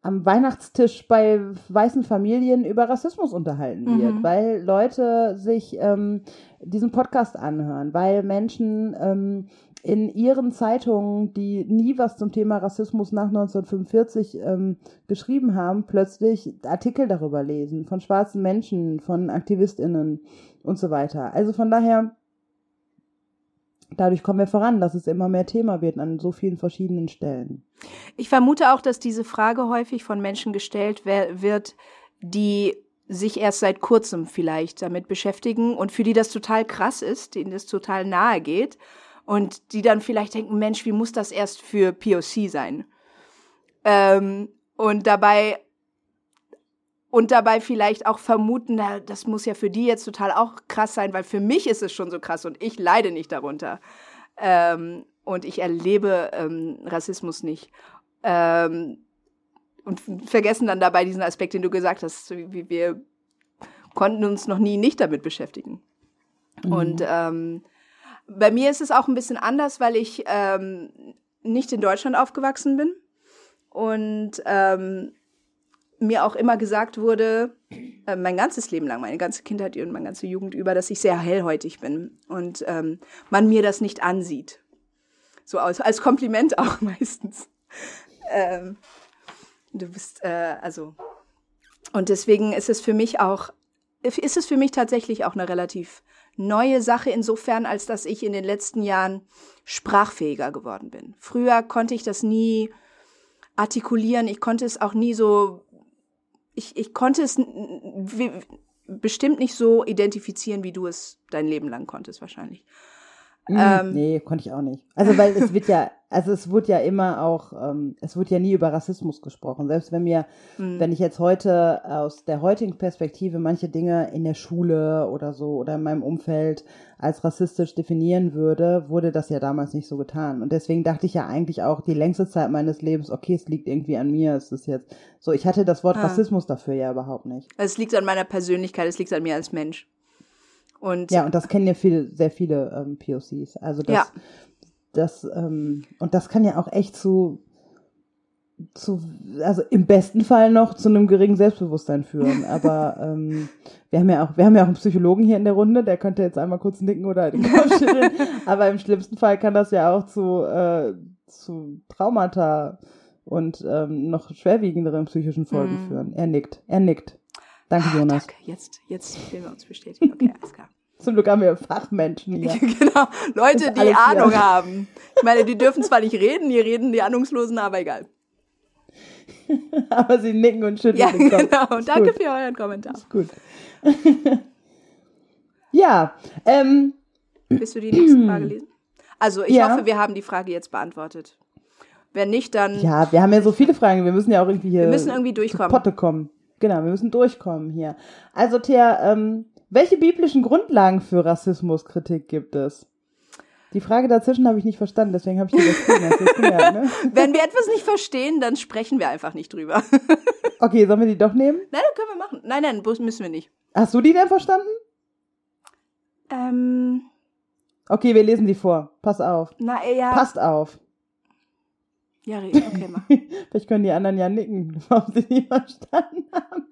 am Weihnachtstisch bei weißen Familien über Rassismus unterhalten wird, mhm. weil Leute sich ähm, diesen Podcast anhören, weil Menschen ähm, in ihren Zeitungen, die nie was zum Thema Rassismus nach 1945 ähm, geschrieben haben, plötzlich Artikel darüber lesen von schwarzen Menschen, von AktivistInnen und so weiter. Also von daher, dadurch kommen wir voran, dass es immer mehr Thema wird an so vielen verschiedenen Stellen. Ich vermute auch, dass diese Frage häufig von Menschen gestellt wird, die sich erst seit kurzem vielleicht damit beschäftigen und für die das total krass ist, denen das total nahe geht und die dann vielleicht denken, Mensch, wie muss das erst für POC sein? Ähm, und dabei und dabei vielleicht auch vermuten, na, das muss ja für die jetzt total auch krass sein, weil für mich ist es schon so krass und ich leide nicht darunter. Ähm, und ich erlebe ähm, Rassismus nicht. Ähm, und vergessen dann dabei diesen Aspekt, den du gesagt hast, wie wir konnten uns noch nie nicht damit beschäftigen. Mhm. Und ähm, bei mir ist es auch ein bisschen anders, weil ich ähm, nicht in Deutschland aufgewachsen bin und ähm, mir auch immer gesagt wurde, äh, mein ganzes Leben lang, meine ganze Kindheit und meine ganze Jugend über, dass ich sehr hellhäutig bin und ähm, man mir das nicht ansieht. So als, als Kompliment auch meistens. Ähm, du bist, äh, also, und deswegen ist es für mich auch, ist es für mich tatsächlich auch eine relativ neue Sache insofern, als dass ich in den letzten Jahren sprachfähiger geworden bin. Früher konnte ich das nie artikulieren, ich konnte es auch nie so ich, ich konnte es bestimmt nicht so identifizieren, wie du es dein Leben lang konntest, wahrscheinlich. Mm, ähm, nee, konnte ich auch nicht. Also, weil es wird ja, also es wird ja immer auch, ähm, es wird ja nie über Rassismus gesprochen. Selbst wenn mir, mhm. wenn ich jetzt heute aus der heutigen Perspektive manche Dinge in der Schule oder so oder in meinem Umfeld als rassistisch definieren würde, wurde das ja damals nicht so getan. Und deswegen dachte ich ja eigentlich auch die längste Zeit meines Lebens, okay, es liegt irgendwie an mir, es ist jetzt so, ich hatte das Wort ah. Rassismus dafür ja überhaupt nicht. Es liegt an meiner Persönlichkeit, es liegt an mir als Mensch. Und ja, und das kennen ja viel, sehr viele ähm, POCs. Also das, ja. Das ähm, und das kann ja auch echt zu, zu, also im besten Fall noch zu einem geringen Selbstbewusstsein führen. Aber ähm, wir haben ja auch, wir haben ja auch einen Psychologen hier in der Runde, der könnte jetzt einmal kurz nicken oder den Kopf schütteln. Aber im schlimmsten Fall kann das ja auch zu, äh, zu Traumata und ähm, noch schwerwiegenderen psychischen Folgen mhm. führen. Er nickt, er nickt. Danke, ah, Jonas. Danke. Jetzt, jetzt fühlen wir uns bestätigt. Okay, alles klar. Zum Glück haben wir Fachmenschen hier. genau, Leute, die Ahnung hier. haben. Ich meine, die dürfen zwar nicht reden, die reden die Ahnungslosen, aber egal. Aber sie nicken und schütteln Ja, den Kopf. genau. Ist Danke gut. für euren Kommentar. Ist gut. ja, ähm, Willst du die nächste Frage lesen? Also ich Ja. hoffe, wir haben die Frage jetzt beantwortet. Wenn nicht, dann ja, wir haben ja so viele Fragen. Wir müssen ja auch irgendwie hier wir müssen irgendwie durchkommen. Potte kommen. Genau, wir müssen durchkommen hier. Also, Thea, ähm, welche biblischen Grundlagen für Rassismuskritik gibt es? Die Frage dazwischen habe ich nicht verstanden, deswegen habe ich. Hast du das gemerkt, ne? Wenn wir etwas nicht verstehen, dann sprechen wir einfach nicht drüber. Okay, sollen wir die doch nehmen? Nein, das können wir machen. Nein, nein, müssen wir nicht. Hast du die denn verstanden? Ähm, Okay, wir lesen die vor. Pass auf. na ja. Passt auf. Ja, okay, mach. Vielleicht können die anderen ja nicken, warum sie die verstanden haben.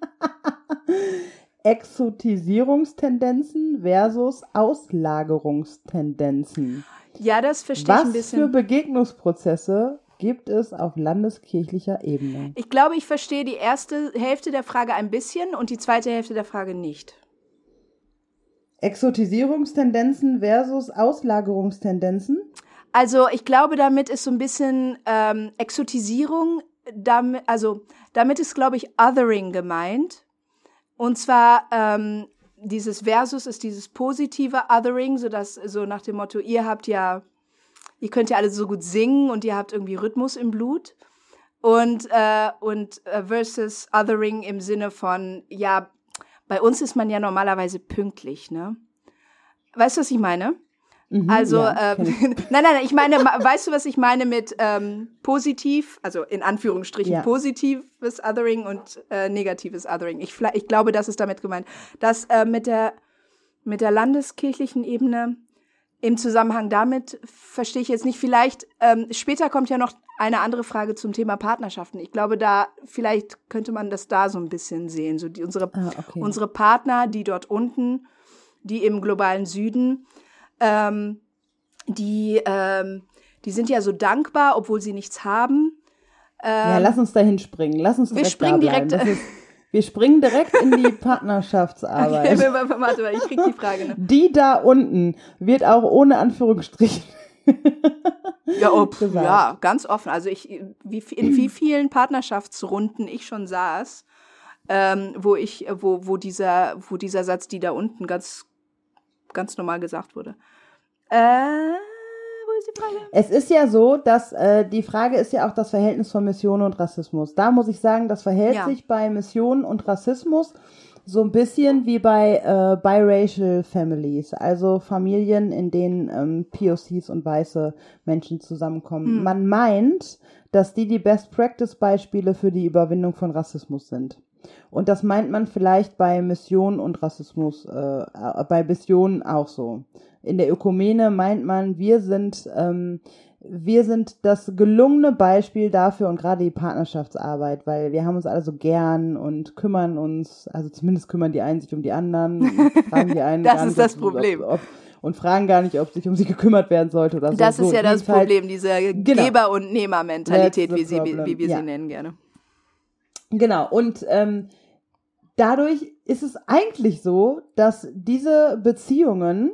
Exotisierungstendenzen versus Auslagerungstendenzen. Ja, das verstehe ich ein Was für bisschen. Begegnungsprozesse gibt es auf landeskirchlicher Ebene? Ich glaube, ich verstehe die erste Hälfte der Frage ein bisschen und die zweite Hälfte der Frage nicht. Exotisierungstendenzen versus Auslagerungstendenzen? Also ich glaube, damit ist so ein bisschen ähm, Exotisierung, damit, also damit ist, glaube ich, Othering gemeint. Und zwar ähm, dieses Versus ist dieses positive Othering, so dass so nach dem Motto, ihr habt ja, ihr könnt ja alle so gut singen und ihr habt irgendwie Rhythmus im Blut. Und, äh, und äh, versus Othering im Sinne von, ja, bei uns ist man ja normalerweise pünktlich, ne? Weißt du, was ich meine? Mhm, Also, ja, ähm, nein, nein, nein, ich meine, weißt du, was ich meine mit ähm, positiv, also in Anführungsstrichen Ja. positives Othering und äh, negatives Othering. Ich, ich glaube, das ist damit gemeint. Dass äh, mit, der, mit der landeskirchlichen Ebene im Zusammenhang damit verstehe ich jetzt nicht. Vielleicht, ähm, später kommt ja noch eine andere Frage zum Thema Partnerschaften. Ich glaube, da, vielleicht könnte man das da so ein bisschen sehen. So die, unsere, Ah, okay. unsere Partner, die dort unten, die im globalen Süden, ähm, die, ähm, die sind ja so dankbar, obwohl sie nichts haben. ja, lass uns dahin springen. Lass uns ähm, wir springen direkt- ist, wir springen direkt in die Partnerschaftsarbeit. Okay, warte, warte, ich krieg die Frage. Ne? Die da unten wird auch ohne Anführungsstrichen. Ja, oh, ja, ganz offen. Also ich, wie, in wie vielen Partnerschaftsrunden ich schon saß, ähm, wo ich, wo, wo dieser, wo dieser Satz, die da unten ganz, ganz normal gesagt wurde. Äh, wo ist die Frage? Es ist ja so, dass äh, die Frage ist ja auch das Verhältnis von Mission und Rassismus. Da muss ich sagen, das verhält Ja. sich bei Mission und Rassismus so ein bisschen wie bei äh, biracial Families, also Familien, in denen ähm, POCs und weiße Menschen zusammenkommen. Hm. Man meint, dass die die Best Practice Beispiele für die Überwindung von Rassismus sind. Und das meint man vielleicht bei Mission und Rassismus, äh, äh, bei Missionen auch so. In der Ökumene meint man, wir sind, ähm, wir sind das gelungene Beispiel dafür und gerade die Partnerschaftsarbeit, weil wir haben uns alle so gern und kümmern uns, also zumindest kümmern die einen sich um die anderen, fragen die einen Das ist nicht, das ob- Problem. Ob, ob, und fragen gar nicht, ob sich um sie gekümmert werden sollte oder so. Das so, ist ja das halt- Problem, diese Genau. Geber- und Nehmer-Mentalität, wie, sie, wie, wir Ja. sie nennen gerne. Genau, und ähm, dadurch ist es eigentlich so, dass diese Beziehungen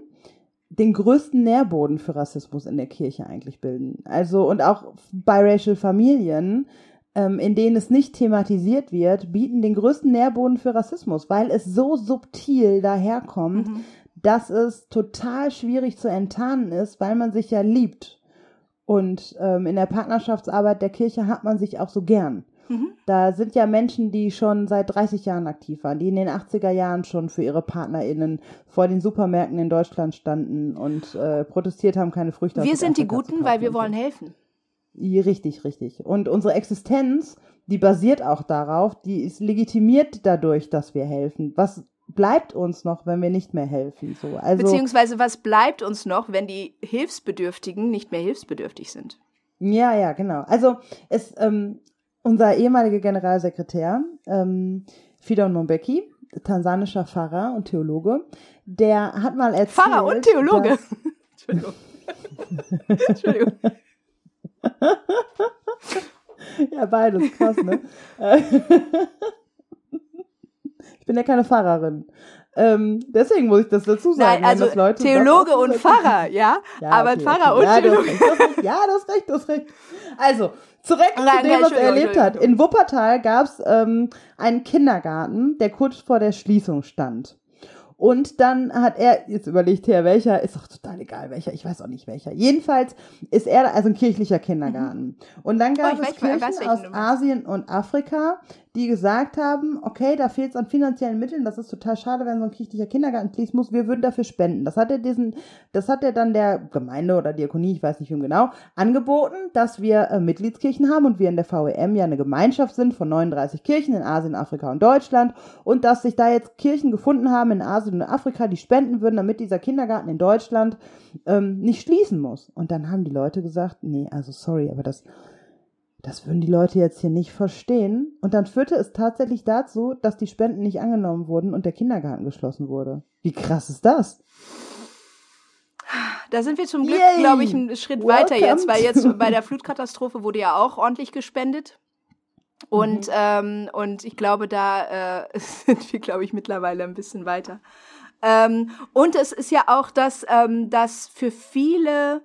den größten Nährboden für Rassismus in der Kirche eigentlich bilden. Also und auch biracial Familien, ähm, in denen es nicht thematisiert wird, bieten den größten Nährboden für Rassismus, weil es so subtil daherkommt, Mhm. dass es total schwierig zu enttarnen ist, weil man sich ja liebt. Und ähm, in der Partnerschaftsarbeit der Kirche hat man sich auch so gern. Mhm. Da sind ja Menschen, die schon seit 30 Jahren aktiv waren, die in den 80er Jahren schon für ihre PartnerInnen vor den Supermärkten in Deutschland standen und äh, protestiert haben, keine Früchte Wir sind die Guten, weil wir wollen helfen. Richtig, richtig. Und unsere Existenz, die basiert auch darauf, die ist legitimiert dadurch, dass wir helfen. Was bleibt uns noch, wenn wir nicht mehr helfen? So, also, Beziehungsweise, was bleibt uns noch, wenn die Hilfsbedürftigen nicht mehr hilfsbedürftig sind? Ja, ja, genau. Also es, ähm, unser ehemaliger Generalsekretär, ähm, Fidon Mombeki, tansanischer Pfarrer und Theologe, der hat mal erzählt. Pfarrer und Theologe. Entschuldigung. Entschuldigung. Ja, beides, krass, ne? Ich bin ja keine Pfarrerin. Ähm, deswegen muss ich das dazu sagen. Nein, also das Leute Theologe und Pfarrer, ja? Ja, Aber okay, Pfarrer okay. und ja, Theologe. recht, hast recht. Ja, du hast recht, du hast recht. Also, Zurück zu dem, was er erlebt hat. In Wuppertal gab es ähm, einen Kindergarten, der kurz vor der Schließung stand. Und dann hat er, jetzt überlegt er, welcher, ist doch total egal, welcher, ich weiß auch nicht welcher. Jedenfalls ist er also ein kirchlicher Kindergarten. Mhm. Und dann gab oh, es weiß, Kirchen aus Asien und Afrika, die gesagt haben, okay, da fehlt es an finanziellen Mitteln, das ist total schade, wenn so ein kirchlicher Kindergarten schließen muss, wir würden dafür spenden. Das hat er diesen, das hat er dann der Gemeinde oder Diakonie, ich weiß nicht wem genau, angeboten, dass wir äh, Mitgliedskirchen haben und wir in der VEM ja eine Gemeinschaft sind von 39 Kirchen in Asien, Afrika und Deutschland und dass sich da jetzt Kirchen gefunden haben in Asien und Afrika, die spenden würden, damit dieser Kindergarten in Deutschland ähm, nicht schließen muss. Und dann haben die Leute gesagt, nee, also sorry, aber das das würden die Leute jetzt hier nicht verstehen. Und dann führte es tatsächlich dazu, dass die Spenden nicht angenommen wurden und der Kindergarten geschlossen wurde. Wie krass ist das? Da sind wir zum Glück, glaube ich, einen Schritt Welcome. weiter jetzt, weil jetzt bei der Flutkatastrophe wurde ja auch ordentlich gespendet. Und, mhm. ähm, und ich glaube, da äh, sind wir, glaube ich, mittlerweile ein bisschen weiter. Ähm, und es ist ja auch das, ähm, dass für viele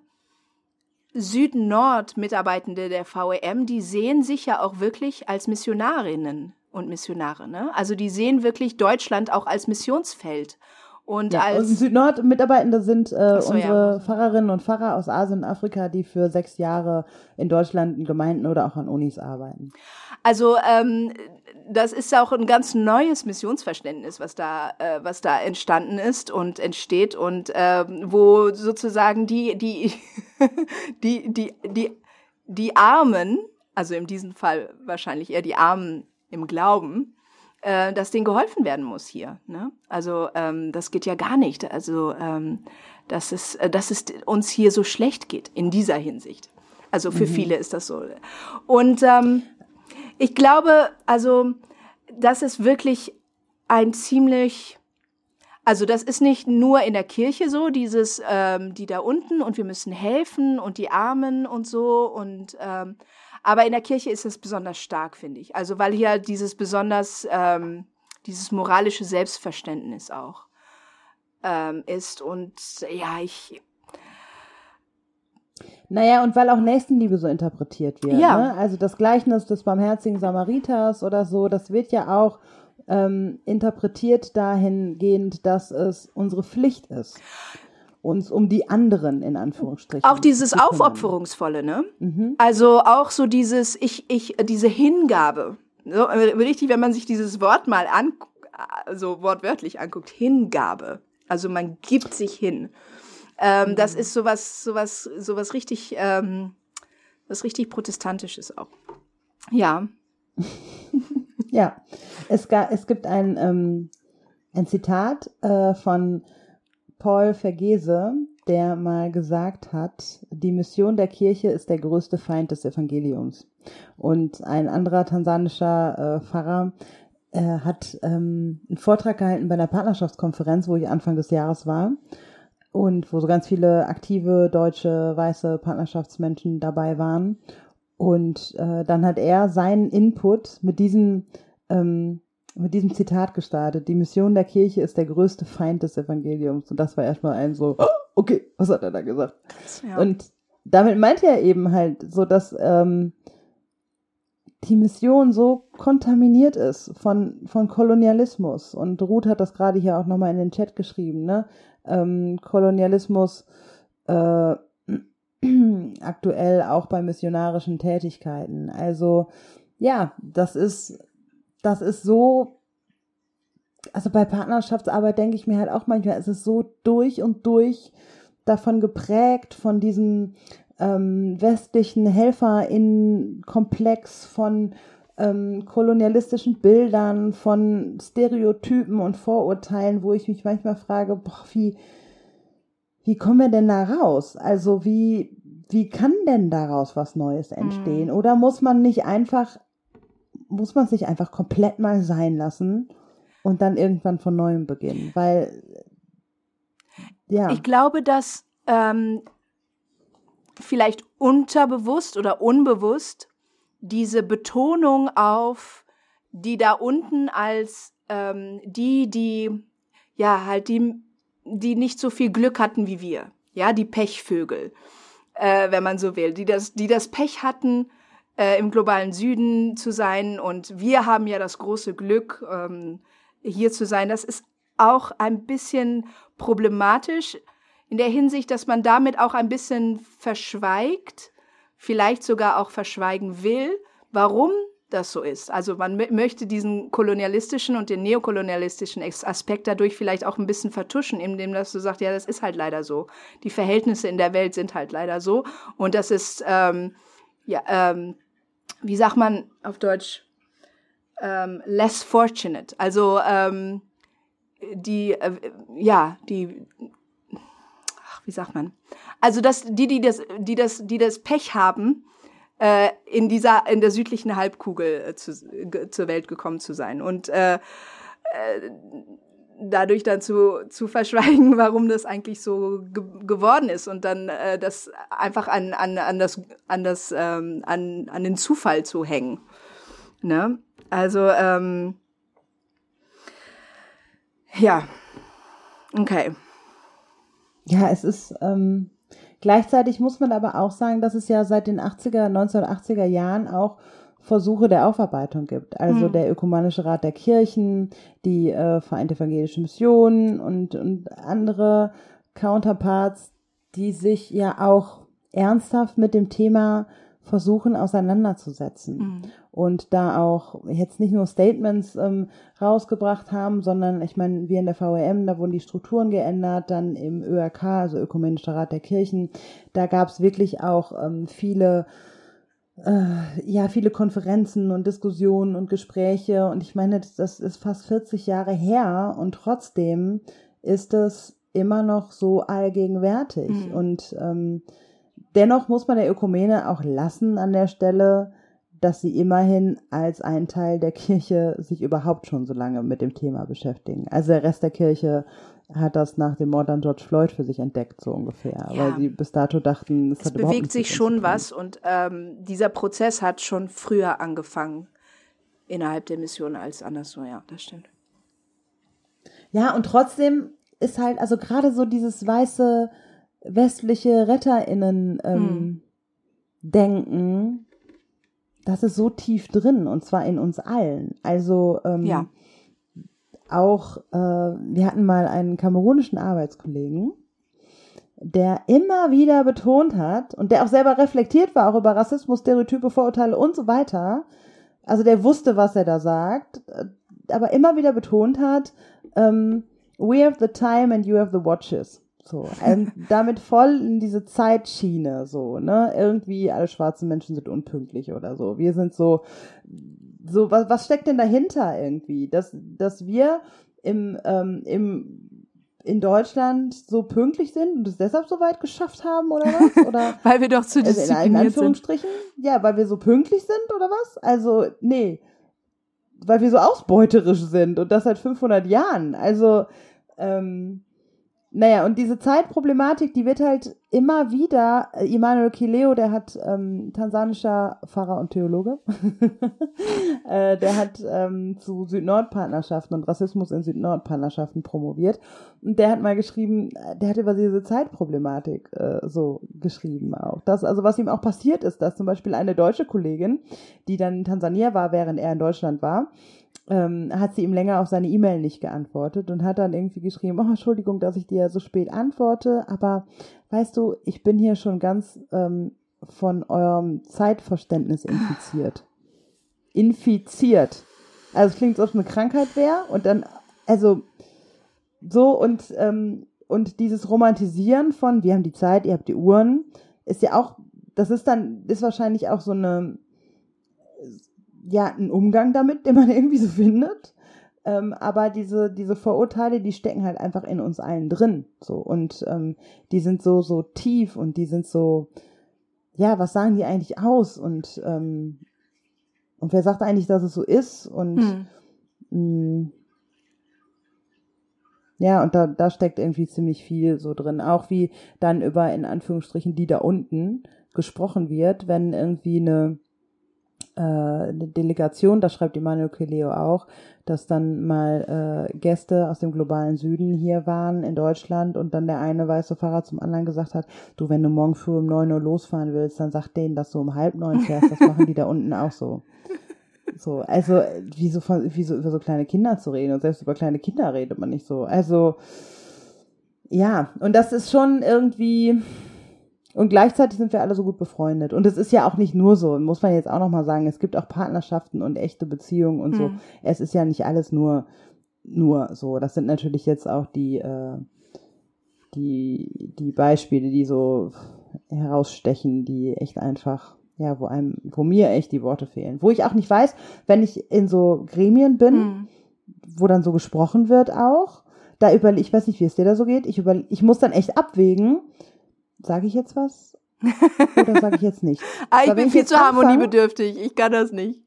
Süd-Nord-Mitarbeitende der VEM, die sehen sich ja auch wirklich als Missionarinnen und Missionare. Ne? Also die sehen wirklich Deutschland auch als Missionsfeld. Und ja, als Süd-Nord-Mitarbeitende sind äh, so, unsere ja. Pfarrerinnen und Pfarrer aus Asien und Afrika, die für sechs Jahre in Deutschland in Gemeinden oder auch an Unis arbeiten. Also ähm, das ist auch ein ganz neues Missionsverständnis, was da, äh, was da entstanden ist und entsteht und äh, wo sozusagen die, die, die, die, die, die Armen, also in diesem Fall wahrscheinlich eher die Armen im Glauben, äh, dass denen geholfen werden muss hier. Ne? Also ähm, das geht ja gar nicht. Also ähm, dass es, äh, dass es uns hier so schlecht geht in dieser Hinsicht. Also für mhm. viele ist das so. Und ähm, ich glaube, also, das ist wirklich ein ziemlich, also das ist nicht nur in der Kirche so, dieses, ähm, die da unten und wir müssen helfen und die Armen und so und ähm, aber in der Kirche ist es besonders stark, finde ich. Also weil hier dieses besonders, ähm, dieses moralische Selbstverständnis auch ähm, ist und ja, ich naja, und weil auch Nächstenliebe so interpretiert wird. Ja. Ne? Also das Gleichnis des barmherzigen Samariters oder so, das wird ja auch ähm, interpretiert dahingehend, dass es unsere Pflicht ist, uns um die anderen in Anführungsstrichen. Auch dieses Aufopferungsvolle, ne? Mhm. Also auch so dieses, ich, ich, diese Hingabe. So, richtig, wenn man sich dieses Wort mal an, so wortwörtlich anguckt, Hingabe. Also man gibt sich hin. Ähm, mhm. Das ist sowas, sowas, sowas richtig, ähm, was richtig protestantisches auch. Ja. ja, es, ga, es gibt ein, ähm, ein Zitat äh, von Paul Vergese, der mal gesagt hat, die Mission der Kirche ist der größte Feind des Evangeliums. Und ein anderer tansanischer äh, Pfarrer äh, hat ähm, einen Vortrag gehalten bei einer Partnerschaftskonferenz, wo ich Anfang des Jahres war und wo so ganz viele aktive deutsche weiße Partnerschaftsmenschen dabei waren. Und äh, dann hat er seinen Input mit diesem ähm, mit diesem Zitat gestartet. Die Mission der Kirche ist der größte Feind des Evangeliums. Und das war erstmal ein so, oh, okay, was hat er da gesagt? Ja. Und damit meinte er eben halt so, dass ähm, die Mission so kontaminiert ist von, von Kolonialismus. Und Ruth hat das gerade hier auch nochmal in den Chat geschrieben, ne? Ähm, Kolonialismus äh, aktuell auch bei missionarischen Tätigkeiten. Also ja, das ist, das ist so, also bei Partnerschaftsarbeit denke ich mir halt auch manchmal, es ist so durch und durch davon geprägt, von diesem ähm, westlichen Helferinnenkomplex, von ähm, kolonialistischen Bildern, von Stereotypen und Vorurteilen, wo ich mich manchmal frage, boah, wie, wie kommen wir denn da raus? Also wie, wie kann denn daraus was Neues entstehen? Mhm. Oder muss man nicht einfach, muss man sich einfach komplett mal sein lassen und dann irgendwann von neuem beginnen? Weil, ja. Ich glaube, dass ähm, vielleicht unterbewusst oder unbewusst diese Betonung auf die da unten als ähm, die, die ja halt die, die nicht so viel Glück hatten wie wir, ja, die Pechvögel, äh, wenn man so will, die das, die das Pech hatten, äh, im globalen Süden zu sein und wir haben ja das große Glück, ähm, hier zu sein. Das ist auch ein bisschen problematisch in der Hinsicht, dass man damit auch ein bisschen verschweigt, vielleicht sogar auch verschweigen will, warum das so ist. Also man möchte diesen kolonialistischen und den neokolonialistischen Aspekt dadurch vielleicht auch ein bisschen vertuschen, indem das so sagt, ja, das ist halt leider so. Die Verhältnisse in der Welt sind halt leider so. Und das ist, ähm, ja, ähm, wie sagt man auf Deutsch, ähm, less fortunate. Also ähm, die, äh, ja, die, wie sagt man? Also dass die, die das, die das, die das Pech haben, äh, in dieser, in der südlichen Halbkugel äh, zu, zur Welt gekommen zu sein. Und äh, äh, dadurch dann zu, zu verschweigen, warum das eigentlich so ge geworden ist und dann äh, das einfach an, an, an das, an das, ähm, an, an den Zufall zu hängen. Ne? Also, ähm, ja, okay. Ja, es ist, ähm, Gleichzeitig muss man aber auch sagen, dass es ja seit den 80er, 1980er Jahren auch Versuche der Aufarbeitung gibt. Also mhm. der Ökumenische Rat der Kirchen, die äh, Vereinte Evangelische Mission und, und andere Counterparts, die sich ja auch ernsthaft mit dem Thema versuchen auseinanderzusetzen. Mhm. Und da auch jetzt nicht nur Statements ähm, rausgebracht haben, sondern ich meine, wir in der VEM, da wurden die Strukturen geändert, dann im ÖRK, also Ökumenischer Rat der Kirchen, da gab es wirklich auch ähm, viele äh, ja, viele Konferenzen und Diskussionen und Gespräche. Und ich meine, das, das ist fast 40 Jahre her und trotzdem ist es immer noch so allgegenwärtig. Mhm. Und ähm, Dennoch muss man der Ökumene auch lassen an der Stelle, dass sie immerhin als ein Teil der Kirche sich überhaupt schon so lange mit dem Thema beschäftigen. Also der Rest der Kirche hat das nach dem Mord an George Floyd für sich entdeckt, so ungefähr. Ja. Weil sie bis dato dachten, es, es hat bewegt sich schon was und ähm, dieser Prozess hat schon früher angefangen innerhalb der Mission als anderswo, ja, das stimmt. Ja, und trotzdem ist halt, also gerade so dieses weiße westliche RetterInnen ähm, hm. denken, das ist so tief drin und zwar in uns allen. Also ähm, ja. auch, äh, wir hatten mal einen kamerunischen Arbeitskollegen, der immer wieder betont hat und der auch selber reflektiert war, auch über Rassismus, Stereotype, Vorurteile und so weiter. Also der wusste, was er da sagt, äh, aber immer wieder betont hat, ähm, we have the time and you have the watches. So, damit voll in diese Zeitschiene, so, ne? Irgendwie alle schwarzen Menschen sind unpünktlich oder so. Wir sind so, so, was, was steckt denn dahinter irgendwie? Dass, dass wir im, ähm, im, in Deutschland so pünktlich sind und es deshalb so weit geschafft haben oder was? Oder, weil wir doch zu diszipliniert also in, in Anführungsstrichen? Sind. Ja, weil wir so pünktlich sind oder was? Also, nee. Weil wir so ausbeuterisch sind und das seit 500 Jahren. Also, ähm, naja, und diese Zeitproblematik, die wird halt immer wieder, äh, Immanuel Kileo, der hat ähm, tansanischer Pfarrer und Theologe, äh, der hat ähm, zu Süd-Nord-Partnerschaften und Rassismus in Süd-Nord-Partnerschaften promoviert. Und der hat mal geschrieben, äh, der hat über diese Zeitproblematik äh, so geschrieben auch. Das, also was ihm auch passiert ist, dass zum Beispiel eine deutsche Kollegin, die dann in Tansania war, während er in Deutschland war, ähm, hat sie ihm länger auf seine E-Mail nicht geantwortet und hat dann irgendwie geschrieben, oh, Entschuldigung, dass ich dir so spät antworte, aber weißt du, ich bin hier schon ganz ähm, von eurem Zeitverständnis infiziert. Infiziert. Also es klingt, als ob es eine Krankheit wäre und dann, also so und, ähm, und dieses Romantisieren von, wir haben die Zeit, ihr habt die Uhren, ist ja auch, das ist dann, ist wahrscheinlich auch so eine ja, ein Umgang damit, den man irgendwie so findet. Ähm, aber diese, diese Vorurteile, die stecken halt einfach in uns allen drin. So. Und ähm, die sind so, so tief und die sind so, ja, was sagen die eigentlich aus? Und, ähm, und wer sagt eigentlich, dass es so ist? Und hm. mh, mm, ja, und da, da steckt irgendwie ziemlich viel so drin. Auch wie dann über, in Anführungsstrichen, die da unten gesprochen wird, wenn irgendwie eine äh, eine Delegation, das schreibt Immanuel Keleo auch, dass dann mal äh, Gäste aus dem globalen Süden hier waren in Deutschland und dann der eine weiße Fahrer zum anderen gesagt hat, du, wenn du morgen früh um neun Uhr losfahren willst, dann sag denen, dass du um halb neun fährst, das machen die da unten auch so. So, also wie so, von, wie so über so kleine Kinder zu reden und selbst über kleine Kinder redet man nicht so. Also ja, und das ist schon irgendwie und gleichzeitig sind wir alle so gut befreundet. Und es ist ja auch nicht nur so, muss man jetzt auch nochmal sagen, es gibt auch Partnerschaften und echte Beziehungen und so. Mhm. Es ist ja nicht alles nur, nur so. Das sind natürlich jetzt auch die, äh, die, die Beispiele, die so herausstechen, die echt einfach, ja, wo einem, wo mir echt die Worte fehlen. Wo ich auch nicht weiß, wenn ich in so Gremien bin, mhm. wo dann so gesprochen wird auch, da über, ich weiß nicht, wie es dir da so geht, ich über, ich muss dann echt abwägen, Sage ich jetzt was? Oder sage ich jetzt nicht? ah, ich bin viel zu harmoniebedürftig. Ich kann das nicht.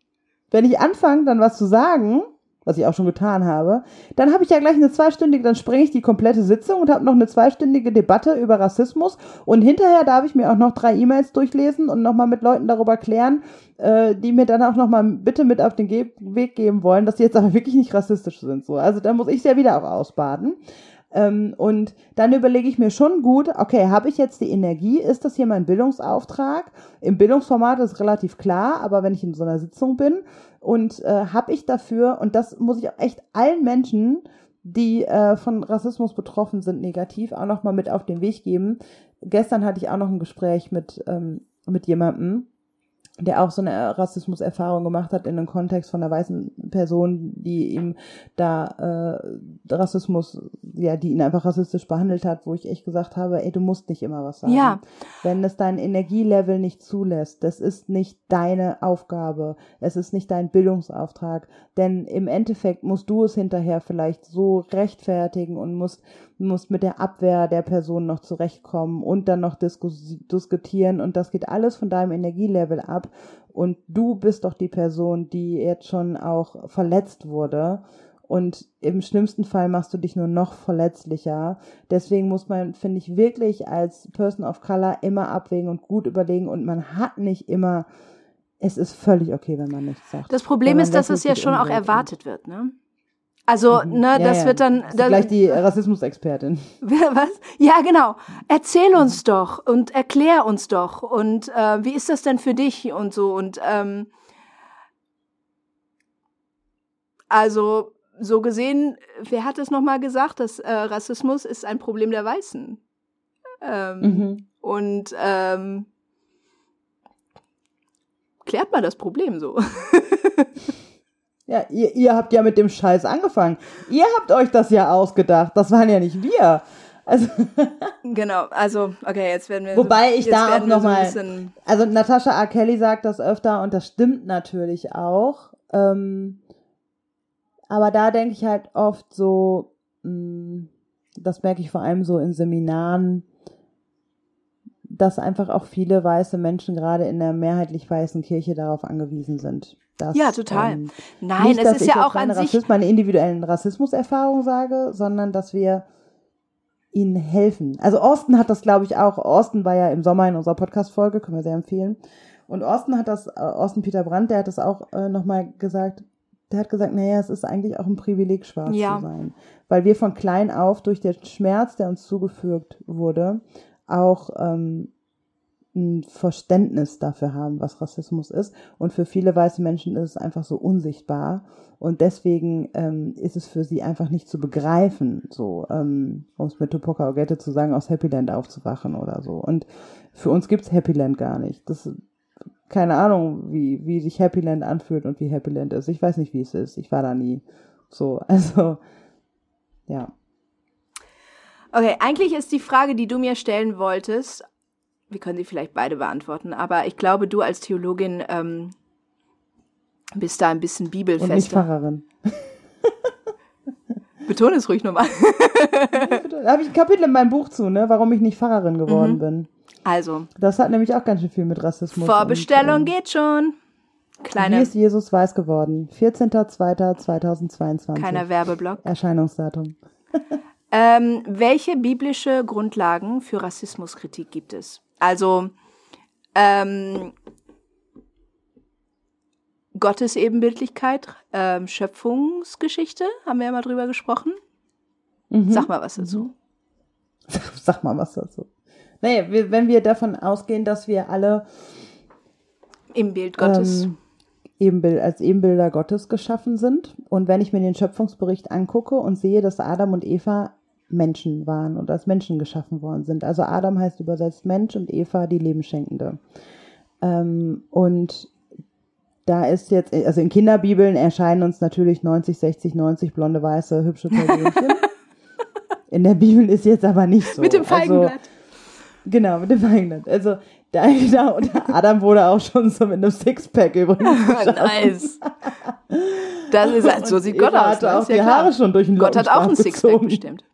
Wenn ich anfange, dann was zu sagen, was ich auch schon getan habe, dann habe ich ja gleich eine zweistündige, dann springe ich die komplette Sitzung und habe noch eine zweistündige Debatte über Rassismus und hinterher darf ich mir auch noch drei E-Mails durchlesen und nochmal mit Leuten darüber klären, äh, die mir dann auch nochmal bitte mit auf den Ge Weg geben wollen, dass sie jetzt aber wirklich nicht rassistisch sind. So. Also da muss ich es ja wieder auch ausbaden. Ähm, und dann überlege ich mir schon gut, okay, habe ich jetzt die Energie? Ist das hier mein Bildungsauftrag? Im Bildungsformat ist relativ klar, aber wenn ich in so einer Sitzung bin und äh, habe ich dafür, und das muss ich auch echt allen Menschen, die äh, von Rassismus betroffen sind, negativ auch nochmal mit auf den Weg geben. Gestern hatte ich auch noch ein Gespräch mit, ähm, mit jemandem, der auch so eine Rassismuserfahrung gemacht hat in einem Kontext von einer weißen Person, die ihm da äh, Rassismus, ja, die ihn einfach rassistisch behandelt hat, wo ich echt gesagt habe, ey, du musst nicht immer was sagen. Ja. Wenn es dein Energielevel nicht zulässt, das ist nicht deine Aufgabe, es ist nicht dein Bildungsauftrag, denn im Endeffekt musst du es hinterher vielleicht so rechtfertigen und musst musst mit der Abwehr der Person noch zurechtkommen und dann noch diskutieren und das geht alles von deinem Energielevel ab und du bist doch die Person, die jetzt schon auch verletzt wurde und im schlimmsten Fall machst du dich nur noch verletzlicher. Deswegen muss man, finde ich, wirklich als Person of Color immer abwägen und gut überlegen und man hat nicht immer es ist völlig okay, wenn man nichts sagt. Das Problem ist, dass es ja schon auch erwartet wird, ne? Also, mhm. ne, ja, das ja. wird dann. Das gleich die Rassismusexpertin. Was? Ja, genau. Erzähl uns doch und erklär uns doch. Und äh, wie ist das denn für dich und so? Und ähm, also, so gesehen, wer hat es nochmal gesagt, dass äh, Rassismus ist ein Problem der Weißen? Ähm, mhm. Und ähm, klärt mal das Problem so. Ja, ihr, ihr habt ja mit dem Scheiß angefangen. Ihr habt euch das ja ausgedacht. Das waren ja nicht wir. Also genau, also okay, jetzt werden wir. Wobei ich da auch nochmal. So also Natascha R. Kelly sagt das öfter und das stimmt natürlich auch. Ähm, aber da denke ich halt oft so, mh, mm, das merke ich vor allem so in Seminaren, dass einfach auch viele weiße Menschen gerade in der mehrheitlich weißen Kirche darauf angewiesen sind. Dass, ja, total. Ähm, Nein, nicht, es ist ja auch an Rassismus, sich meine individuellen Rassismuserfahrungen sage, sondern dass wir ihnen helfen. Also Austin hat das, glaube ich, auch. Austin war ja im Sommer in unserer Podcast-Folge, können wir sehr empfehlen. Und Austin hat das, äh, Austin Peter Brandt, der hat das auch äh, nochmal gesagt. Der hat gesagt, naja, es ist eigentlich auch ein Privileg, schwarz ja. zu sein. Weil wir von klein auf durch den Schmerz, der uns zugefügt wurde, auch ähm, ein Verständnis dafür haben, was Rassismus ist. Und für viele weiße Menschen ist es einfach so unsichtbar. Und deswegen ähm, ist es für sie einfach nicht zu begreifen, so, ähm, um es mit Tupoka Ogette zu sagen, aus Happyland aufzuwachen oder so. Und für uns gibt's Happyland gar nicht. Das keine Ahnung, wie, wie sich Happyland anfühlt und wie Happyland ist. Ich weiß nicht, wie es ist. Ich war da nie. So, also, ja. Okay, eigentlich ist die Frage, die du mir stellen wolltest, wir können sie vielleicht beide beantworten, aber ich glaube, du als Theologin ähm, bist da ein bisschen bibelfester. Und nicht Pfarrerin. Betone es ruhig nochmal. da habe ich ein Kapitel in meinem Buch zu, ne, warum ich nicht Pfarrerin geworden mhm. bin. Also. Das hat nämlich auch ganz schön viel mit Rassismus. Vorbestellung und, ähm, geht schon. Kleine. Wie ist Jesus weiß geworden? 14.02.2022. Keiner Werbeblock. Erscheinungsdatum. ähm, welche biblische Grundlagen für Rassismuskritik gibt es? Also, ähm, Gottes Ebenbildlichkeit, ähm, Schöpfungsgeschichte, haben wir ja mal drüber gesprochen. Mhm. Sag mal was dazu. Sag mal was dazu. Naja, wenn wir davon ausgehen, dass wir alle im Bild Gottes ähm, Ebenbild, als Ebenbilder Gottes geschaffen sind. Und wenn ich mir den Schöpfungsbericht angucke und sehe, dass Adam und Eva Menschen waren und als Menschen geschaffen worden sind. Also Adam heißt übersetzt Mensch und Eva die Lebenschenkende. Ähm, und da ist jetzt, also in Kinderbibeln erscheinen uns natürlich 90, 60, 90 blonde, weiße, hübsche Persönchen. in der Bibel ist jetzt aber nicht so. Mit dem Feigenblatt. Also, genau, mit dem Feigenblatt. Also da, genau, und Adam wurde auch schon so mit einem Sixpack übrigens. nice. Das ist halt, so sieht Gott Eva aus. hatte auch ja die Haare schon durch den Gott hat auch ein Sixpack bestimmt.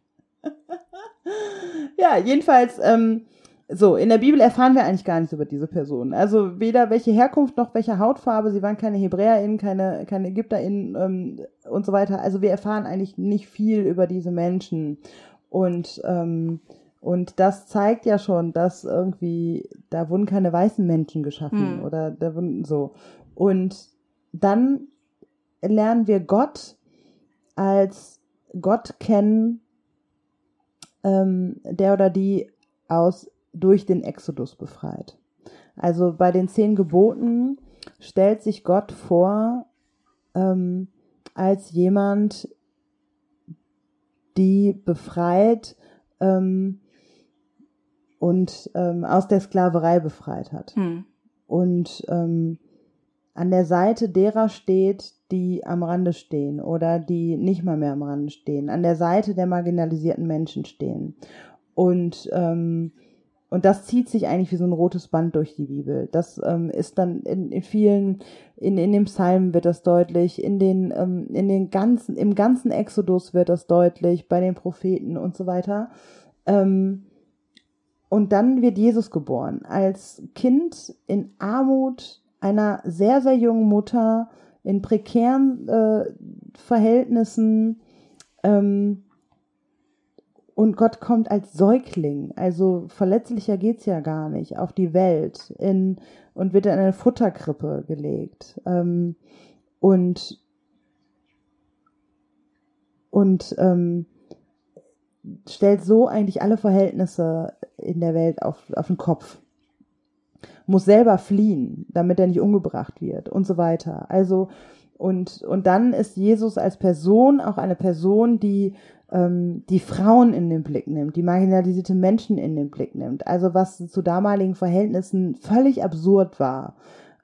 Ja, jedenfalls, ähm, so, in der Bibel erfahren wir eigentlich gar nichts über diese Person. Also weder welche Herkunft noch welche Hautfarbe. Sie waren keine HebräerInnen, keine, keine ÄgypterInnen ähm, und so weiter. Also wir erfahren eigentlich nicht viel über diese Menschen. Und ähm, und das zeigt ja schon, dass irgendwie, da wurden keine weißen Menschen geschaffen hm. oder da wurden so. Und dann lernen wir Gott als Gott kennen, ähm, der oder die aus durch den Exodus befreit. Also bei den zehn Geboten stellt sich Gott vor ähm, als jemand, die befreit ähm, und ähm, aus der Sklaverei befreit hat. Hm. Und ähm, an der Seite derer steht, die am Rande stehen oder die nicht mal mehr am Rande stehen, an der Seite der marginalisierten Menschen stehen. Und, ähm, und das zieht sich eigentlich wie so ein rotes Band durch die Bibel. Das ähm, ist dann in, in vielen, in, in dem Psalmen wird das deutlich, in den, ähm, in den ganzen, im ganzen Exodus wird das deutlich, bei den Propheten und so weiter. Ähm, und dann wird Jesus geboren, als Kind in Armut einer sehr, sehr jungen Mutter, in prekären äh, Verhältnissen. Ähm, und Gott kommt als Säugling, also verletzlicher geht's ja gar nicht, auf die Welt in, und wird in eine Futterkrippe gelegt. Ähm, und und ähm, stellt so eigentlich alle Verhältnisse in der Welt auf, auf den Kopf. Muss selber fliehen, damit er nicht umgebracht wird und so weiter. Also, und, und dann ist Jesus als Person auch eine Person, die ähm, die Frauen in den Blick nimmt, die marginalisierte Menschen in den Blick nimmt. Also was zu damaligen Verhältnissen völlig absurd war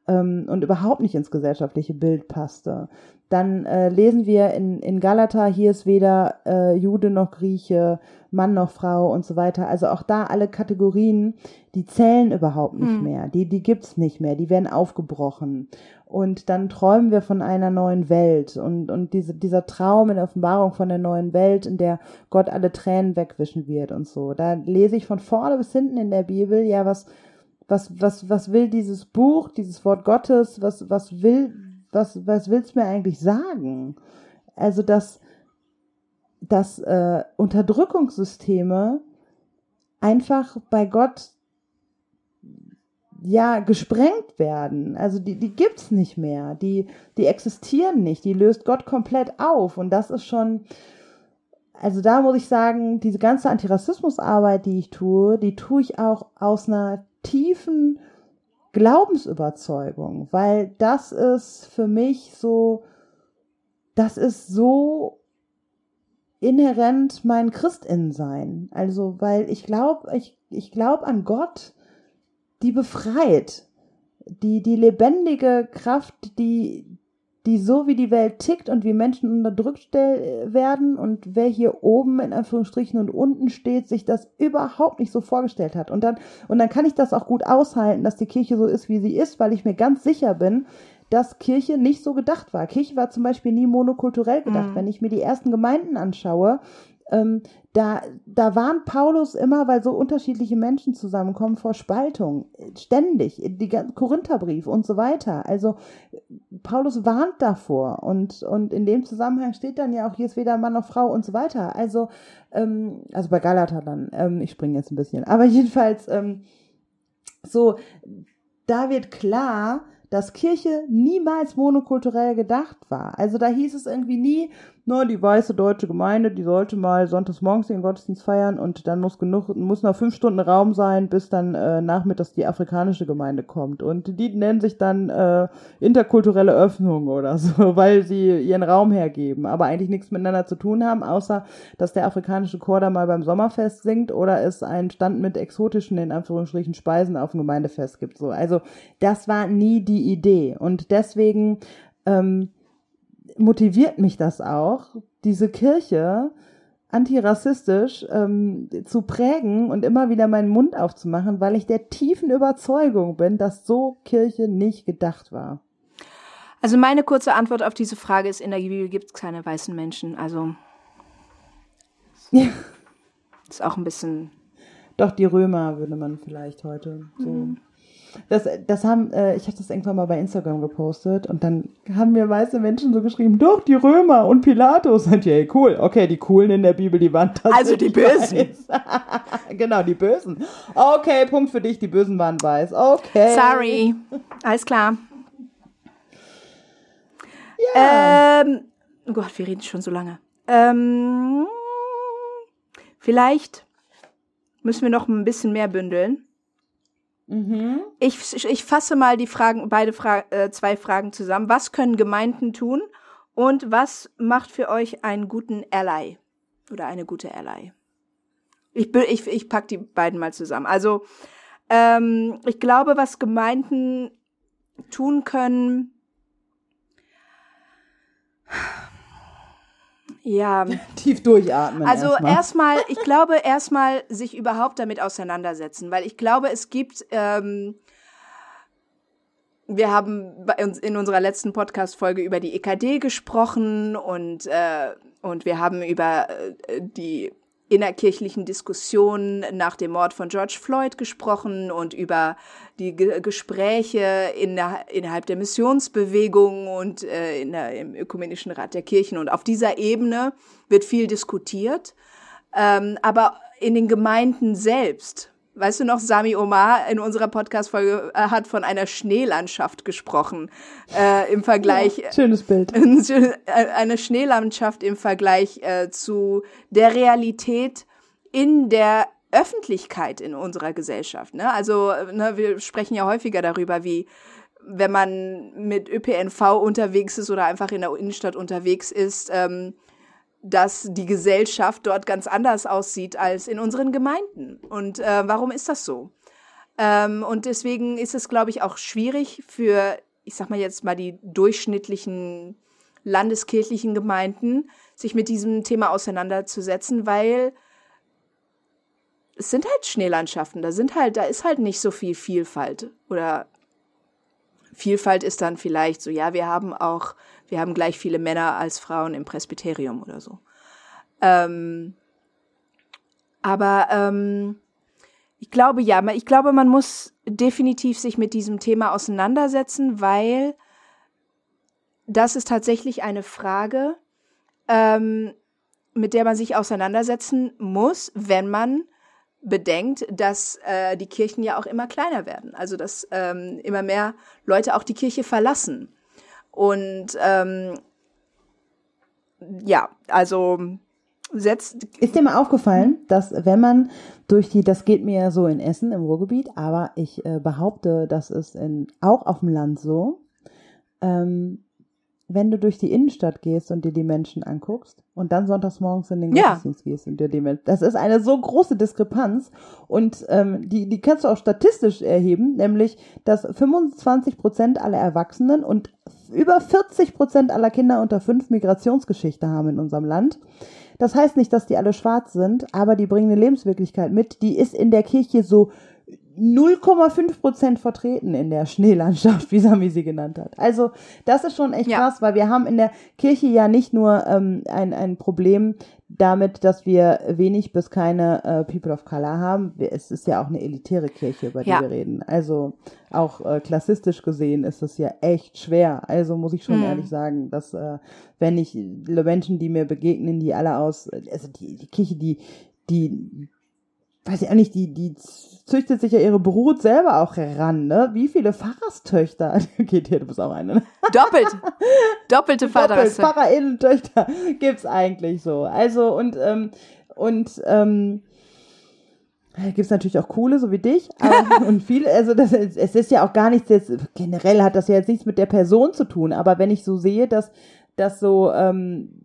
ähm, und überhaupt nicht ins gesellschaftliche Bild passte. Dann äh, lesen wir in, in Galata, hier ist weder äh, Jude noch Grieche, Mann noch Frau und so weiter. Also auch da alle Kategorien, die zählen überhaupt nicht hm. mehr. Die, die gibt's nicht mehr. Die werden aufgebrochen. Und dann träumen wir von einer neuen Welt und, und diese, dieser Traum in der Offenbarung von der neuen Welt, in der Gott alle Tränen wegwischen wird und so. Da lese ich von vorne bis hinten in der Bibel, ja, was, was, was, was will dieses Buch, dieses Wort Gottes, was, was will, was, was willst du mir eigentlich sagen? Also, dass, dass äh, Unterdrückungssysteme einfach bei Gott ja gesprengt werden. Also die, die gibt's nicht mehr. Die, die existieren nicht. Die löst Gott komplett auf. Und das ist schon, also da muss ich sagen, diese ganze Antirassismusarbeit, die ich tue, die tue ich auch aus einer tiefen Glaubensüberzeugung, weil das ist für mich so, das ist so inhärent mein Christinnensein. Also, weil ich glaube, ich, ich glaube an Gott, die befreit, die, die lebendige Kraft, die, die so wie die Welt tickt und wie Menschen unterdrückt werden und wer hier oben in Anführungsstrichen und unten steht, sich das überhaupt nicht so vorgestellt hat. Und dann, und dann kann ich das auch gut aushalten, dass die Kirche so ist, wie sie ist, weil ich mir ganz sicher bin, dass Kirche nicht so gedacht war. Kirche war zum Beispiel nie monokulturell gedacht. Mhm. Wenn ich mir die ersten Gemeinden anschaue, ähm, da, da warnt Paulus immer, weil so unterschiedliche Menschen zusammenkommen, vor Spaltung. Ständig. Die Korintherbrief und so weiter. Also Paulus warnt davor. Und, und in dem Zusammenhang steht dann ja auch, hier ist weder Mann noch Frau und so weiter. Also, ähm, also bei Galater dann. Ähm, ich springe jetzt ein bisschen. Aber jedenfalls, ähm, so, da wird klar, dass Kirche niemals monokulturell gedacht war. Also da hieß es irgendwie nie, nur die weiße deutsche Gemeinde, die sollte mal sonntags morgens den Gottesdienst feiern und dann muss genug, muss noch fünf Stunden Raum sein, bis dann äh, nachmittags die afrikanische Gemeinde kommt. Und die nennen sich dann äh, interkulturelle Öffnung oder so, weil sie ihren Raum hergeben, aber eigentlich nichts miteinander zu tun haben, außer dass der afrikanische Chor da mal beim Sommerfest singt oder es einen Stand mit exotischen, in Anführungsstrichen, Speisen auf dem Gemeindefest gibt. So. Also das war nie die Idee. Und deswegen ähm, motiviert mich das auch, diese Kirche antirassistisch ähm, zu prägen und immer wieder meinen Mund aufzumachen, weil ich der tiefen Überzeugung bin, dass so Kirche nicht gedacht war. Also meine kurze Antwort auf diese Frage ist, in der Bibel gibt es keine weißen Menschen. Also ja. ist auch ein bisschen. Doch, die Römer würde man vielleicht heute so. Mhm. Das, das haben, äh, ich habe das irgendwann mal bei Instagram gepostet und dann haben mir weiße Menschen so geschrieben, doch, die Römer und Pilatus sind ja cool. Okay, die coolen in der Bibel, die waren Also die Bösen. genau, die Bösen. Okay, Punkt für dich, die Bösen waren weiß. Okay. Sorry. Alles klar. Ja. Ähm, oh Gott, wir reden schon so lange. Ähm, vielleicht müssen wir noch ein bisschen mehr bündeln. Mhm. Ich, ich fasse mal die Fragen, beide Fra äh, zwei Fragen zusammen. Was können Gemeinden tun und was macht für euch einen guten Ally oder eine gute Ally? Ich, ich, ich pack die beiden mal zusammen. Also ähm, ich glaube, was Gemeinden tun können, ja. Tief durchatmen. Also erstmal, erstmal ich glaube, erstmal sich überhaupt damit auseinandersetzen, weil ich glaube, es gibt, ähm, wir haben bei uns in unserer letzten Podcast-Folge über die EKD gesprochen und, äh, und wir haben über äh, die innerkirchlichen Diskussionen nach dem Mord von George Floyd gesprochen und über die G Gespräche in der, innerhalb der Missionsbewegung und äh, in der, im Ökumenischen Rat der Kirchen. Und auf dieser Ebene wird viel diskutiert. Ähm, aber in den Gemeinden selbst Weißt du noch, Sami Omar in unserer Podcast-Folge äh, hat von einer Schneelandschaft gesprochen. Äh, Im Vergleich. Ja, schönes Bild. Äh, eine Schneelandschaft im Vergleich äh, zu der Realität in der Öffentlichkeit in unserer Gesellschaft. Ne? Also, ne, wir sprechen ja häufiger darüber, wie wenn man mit ÖPNV unterwegs ist oder einfach in der Innenstadt unterwegs ist, ähm, dass die Gesellschaft dort ganz anders aussieht als in unseren Gemeinden. Und äh, warum ist das so? Ähm, und deswegen ist es, glaube ich, auch schwierig für, ich sag mal jetzt mal, die durchschnittlichen landeskirchlichen Gemeinden, sich mit diesem Thema auseinanderzusetzen, weil es sind halt Schneelandschaften, da sind halt, da ist halt nicht so viel Vielfalt. Oder Vielfalt ist dann vielleicht so, ja, wir haben auch wir haben gleich viele Männer als Frauen im Presbyterium oder so. Ähm, aber ähm, ich glaube ja, ich glaube, man muss definitiv sich mit diesem Thema auseinandersetzen, weil das ist tatsächlich eine Frage, ähm, mit der man sich auseinandersetzen muss, wenn man bedenkt, dass äh, die Kirchen ja auch immer kleiner werden. Also dass ähm, immer mehr Leute auch die Kirche verlassen. Und ähm, ja, also setzt. Ist dir mal aufgefallen, dass wenn man durch die, das geht mir ja so in Essen im Ruhrgebiet, aber ich äh, behaupte, das ist in, auch auf dem Land so, ähm, wenn du durch die Innenstadt gehst und dir die Menschen anguckst und dann sonntags morgens in den Gottesdienst ja. gehst und dir die Menschen, das ist eine so große Diskrepanz und ähm, die, die kannst du auch statistisch erheben, nämlich, dass 25 Prozent aller Erwachsenen und über 40 Prozent aller Kinder unter fünf Migrationsgeschichte haben in unserem Land. Das heißt nicht, dass die alle schwarz sind, aber die bringen eine Lebenswirklichkeit mit, die ist in der Kirche so 0,5 Prozent vertreten in der Schneelandschaft, wie Sami sie genannt hat. Also das ist schon echt ja. krass, weil wir haben in der Kirche ja nicht nur ähm, ein, ein Problem damit, dass wir wenig bis keine äh, People of Color haben. Es ist ja auch eine elitäre Kirche, über die ja. wir reden. Also auch äh, klassistisch gesehen ist es ja echt schwer. Also muss ich schon mhm. ehrlich sagen, dass äh, wenn ich Menschen, die mir begegnen, die alle aus, also die, die Kirche, die die weiß ich auch nicht, die, die züchtet sich ja ihre Brut selber auch heran, ne? Wie viele Pfarrerstöchter? Geht hier, du bist auch eine, ne? Doppelt. Doppelte Pfarrerstöchter. Doppelt, Pfarrerinnen-Töchter gibt's eigentlich so. Also, und, ähm, und, ähm, gibt es natürlich auch coole, so wie dich, aber, und viele, also das, es ist ja auch gar nichts jetzt, generell hat das ja jetzt nichts mit der Person zu tun, aber wenn ich so sehe, dass, dass so, ähm,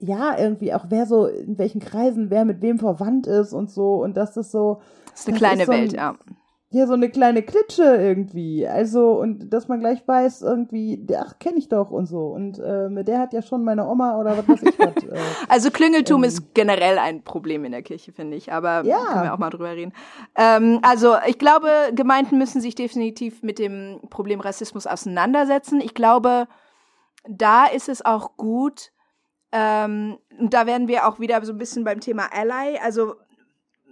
ja, irgendwie auch wer so, in welchen Kreisen, wer mit wem verwandt ist und so, und das ist so. Das ist eine kleine ist so ein, Welt, ja. Ja, so eine kleine Klitsche irgendwie. Also, und dass man gleich weiß, irgendwie, ach, kenne ich doch und so. Und äh, mit der hat ja schon meine Oma oder was weiß ich was. Äh, also Klüngeltum ähm, ist generell ein Problem in der Kirche, finde ich. Aber ja. können wir auch mal drüber reden. Ähm, also, ich glaube, Gemeinden müssen sich definitiv mit dem Problem Rassismus auseinandersetzen. Ich glaube, da ist es auch gut, ähm, und da werden wir auch wieder so ein bisschen beim Thema Ally. Also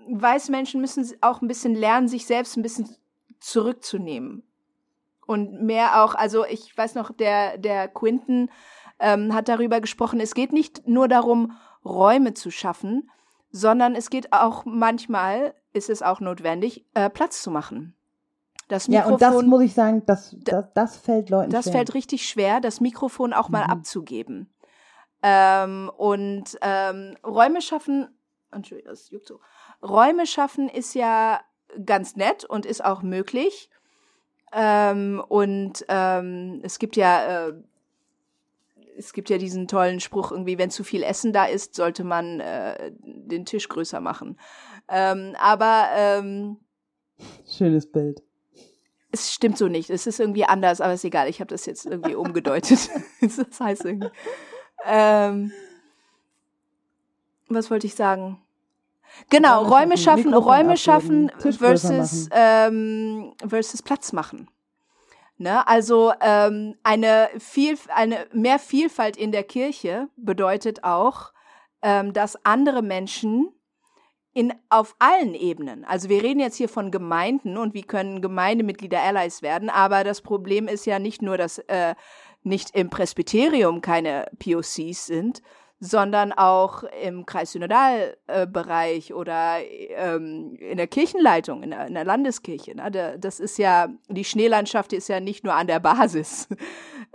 weiße Menschen müssen auch ein bisschen lernen, sich selbst ein bisschen zurückzunehmen. Und mehr auch, also ich weiß noch, der, der Quinton ähm, hat darüber gesprochen, es geht nicht nur darum, Räume zu schaffen, sondern es geht auch manchmal, ist es auch notwendig, äh, Platz zu machen. Das Mikrofon, ja, und das muss ich sagen, das, das, das fällt Leuten das schwer. Fällt richtig schwer, das Mikrofon auch mal mhm. abzugeben. Ähm, und ähm, Räume schaffen, Entschuldigung, das juckt so. Räume schaffen ist ja ganz nett und ist auch möglich. Ähm, und ähm, es gibt ja, äh, es gibt ja diesen tollen Spruch irgendwie, wenn zu viel Essen da ist, sollte man äh, den Tisch größer machen. Ähm, aber ähm, schönes Bild. Es stimmt so nicht. Es ist irgendwie anders, aber ist egal. Ich habe das jetzt irgendwie umgedeutet. das heißt irgendwie. Ähm, was wollte ich sagen? Genau, Räume schaffen, Räume schaffen versus, ähm, versus Platz machen. Ne? Also ähm, eine, viel, eine mehr Vielfalt in der Kirche bedeutet auch, ähm, dass andere Menschen in, auf allen Ebenen, also wir reden jetzt hier von Gemeinden und wie können Gemeindemitglieder Allies werden, aber das Problem ist ja nicht nur, dass äh, nicht im Presbyterium keine POCs sind, sondern auch im Kreissynodalbereich oder ähm, in der Kirchenleitung, in der, in der Landeskirche. Ne? Das ist ja, die Schneelandschaft ist ja nicht nur an der Basis.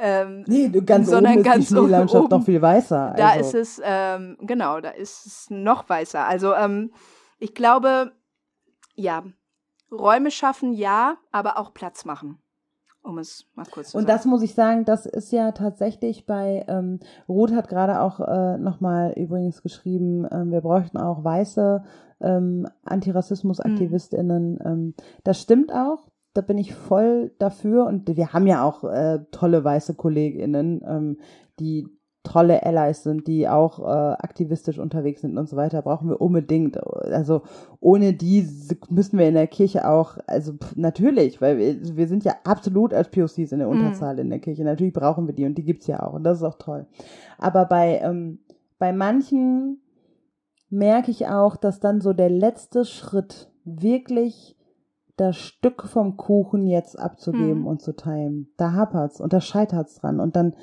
Ähm, nee, ganz sondern oben ganz ist die Schneelandschaft oben, noch viel weißer. Also. Da ist es, ähm, genau, da ist es noch weißer. Also ähm, ich glaube, ja, Räume schaffen, ja, aber auch Platz machen um es mal kurz zu Und sagen. das muss ich sagen, das ist ja tatsächlich bei, ähm, Ruth hat gerade auch äh, nochmal übrigens geschrieben, ähm, wir bräuchten auch weiße ähm, Antirassismus-AktivistInnen. Mhm. Ähm, das stimmt auch, da bin ich voll dafür und wir haben ja auch äh, tolle weiße KollegInnen, ähm, die tolle Allies sind, die auch äh, aktivistisch unterwegs sind und so weiter, brauchen wir unbedingt. Also ohne die müssen wir in der Kirche auch, also pff, natürlich, weil wir, wir sind ja absolut als POCs in der mhm. Unterzahl mm. in der Kirche. Natürlich brauchen wir die und die gibt's ja auch und das ist auch toll. Aber bei, ähm, bei manchen merke ich auch, dass dann so der letzte Schritt wirklich das Stück vom Kuchen jetzt abzugeben mm. und zu teilen. Da hapert's und da scheitert's dran und dann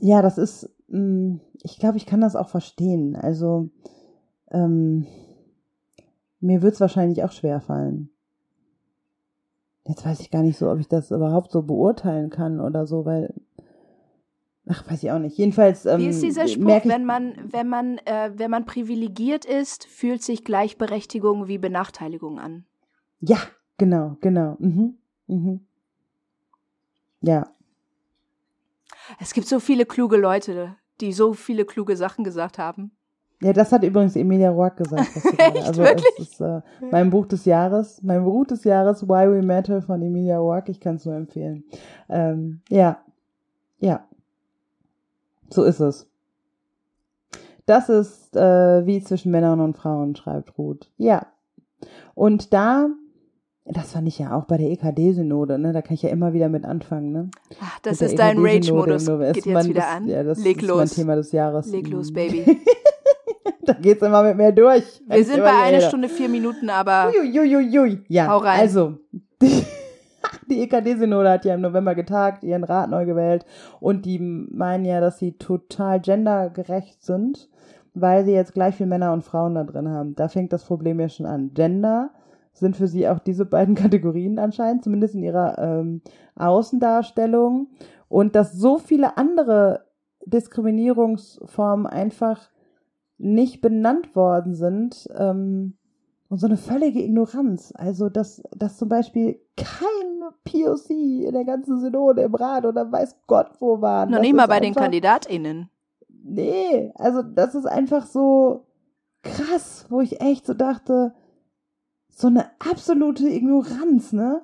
ja, das ist, mm, ich glaube, ich kann das auch verstehen. Also, ähm, mir wird es wahrscheinlich auch schwer fallen. Jetzt weiß ich gar nicht so, ob ich das überhaupt so beurteilen kann oder so, weil Ach, weiß ich auch nicht. Jedenfalls. Ähm, Wie ist dieser Spruch, wenn man, wenn man, äh, wenn man privilegiert ist, fühlt sich Gleichberechtigung wie Benachteiligung an? Ja, genau, genau. Mhm. Mhm. Ja, es gibt so viele kluge Leute, die so viele kluge Sachen gesagt haben. Ja, das hat übrigens Emilia Roark gesagt. Echt, also wirklich? es ist äh, mein Buch des Jahres, mein Buch des Jahres, Why We Matter von Emilia Roark. Ich kann es nur empfehlen. Ähm, ja, ja, so ist es. Das ist äh, wie zwischen Männern und Frauen, schreibt Ruth. Ja. Und da das fand ich ja auch bei der EKD-Synode, ne? Da kann ich ja immer wieder mit anfangen, ne? Ach, das ist dein Rage-Modus. Geht jetzt wieder an. Ja, das Leg ist los. mein Thema des Jahres. Leg los, Baby. da geht's immer mit mir durch. Wir sind bei einer Stunde vier Minuten, aber. Uiuiui. Ja, hau rein. also. Die, die EKD-Synode hat ja im November getagt, ihren Rat neu gewählt und die meinen ja, dass sie total gendergerecht sind weil sie jetzt gleich viel Männer und Frauen da drin haben. Da fängt das Problem ja schon an. Gender sind für sie auch diese beiden Kategorien anscheinend, zumindest in ihrer ähm, Außendarstellung. Und dass so viele andere Diskriminierungsformen einfach nicht benannt worden sind ähm, und so eine völlige Ignoranz. Also, dass, dass zum Beispiel kein POC in der ganzen Synode im Rat oder weiß Gott wo war. Noch nicht mal bei den KandidatInnen. Nee, also das ist einfach so krass, wo ich echt so dachte, so eine absolute Ignoranz, ne?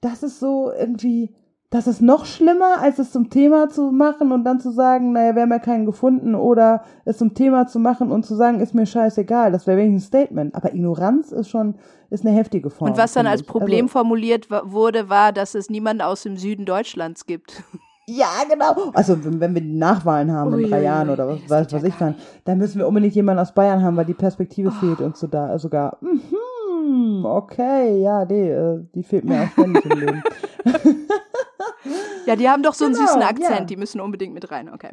Das ist so irgendwie, das ist noch schlimmer, als es zum Thema zu machen und dann zu sagen, naja, wir haben ja keinen gefunden oder es zum Thema zu machen und zu sagen, ist mir scheißegal. Das wäre wenigstens ein Statement. Aber Ignoranz ist schon, ist eine heftige Form. Und was dann als Problem also, formuliert wurde, war, dass es niemanden aus dem Süden Deutschlands gibt. Ja, genau. Also wenn wir die Nachwahlen haben Ui, in drei Jahren oder was, was, was ich dann, dann müssen wir unbedingt jemanden aus Bayern haben, weil die Perspektive oh. fehlt uns so da sogar. Mhm, okay, ja, nee, äh, die fehlt mir auch ständig im Leben. Ja, die haben doch so einen genau, süßen Akzent, ja. die müssen unbedingt mit rein, okay.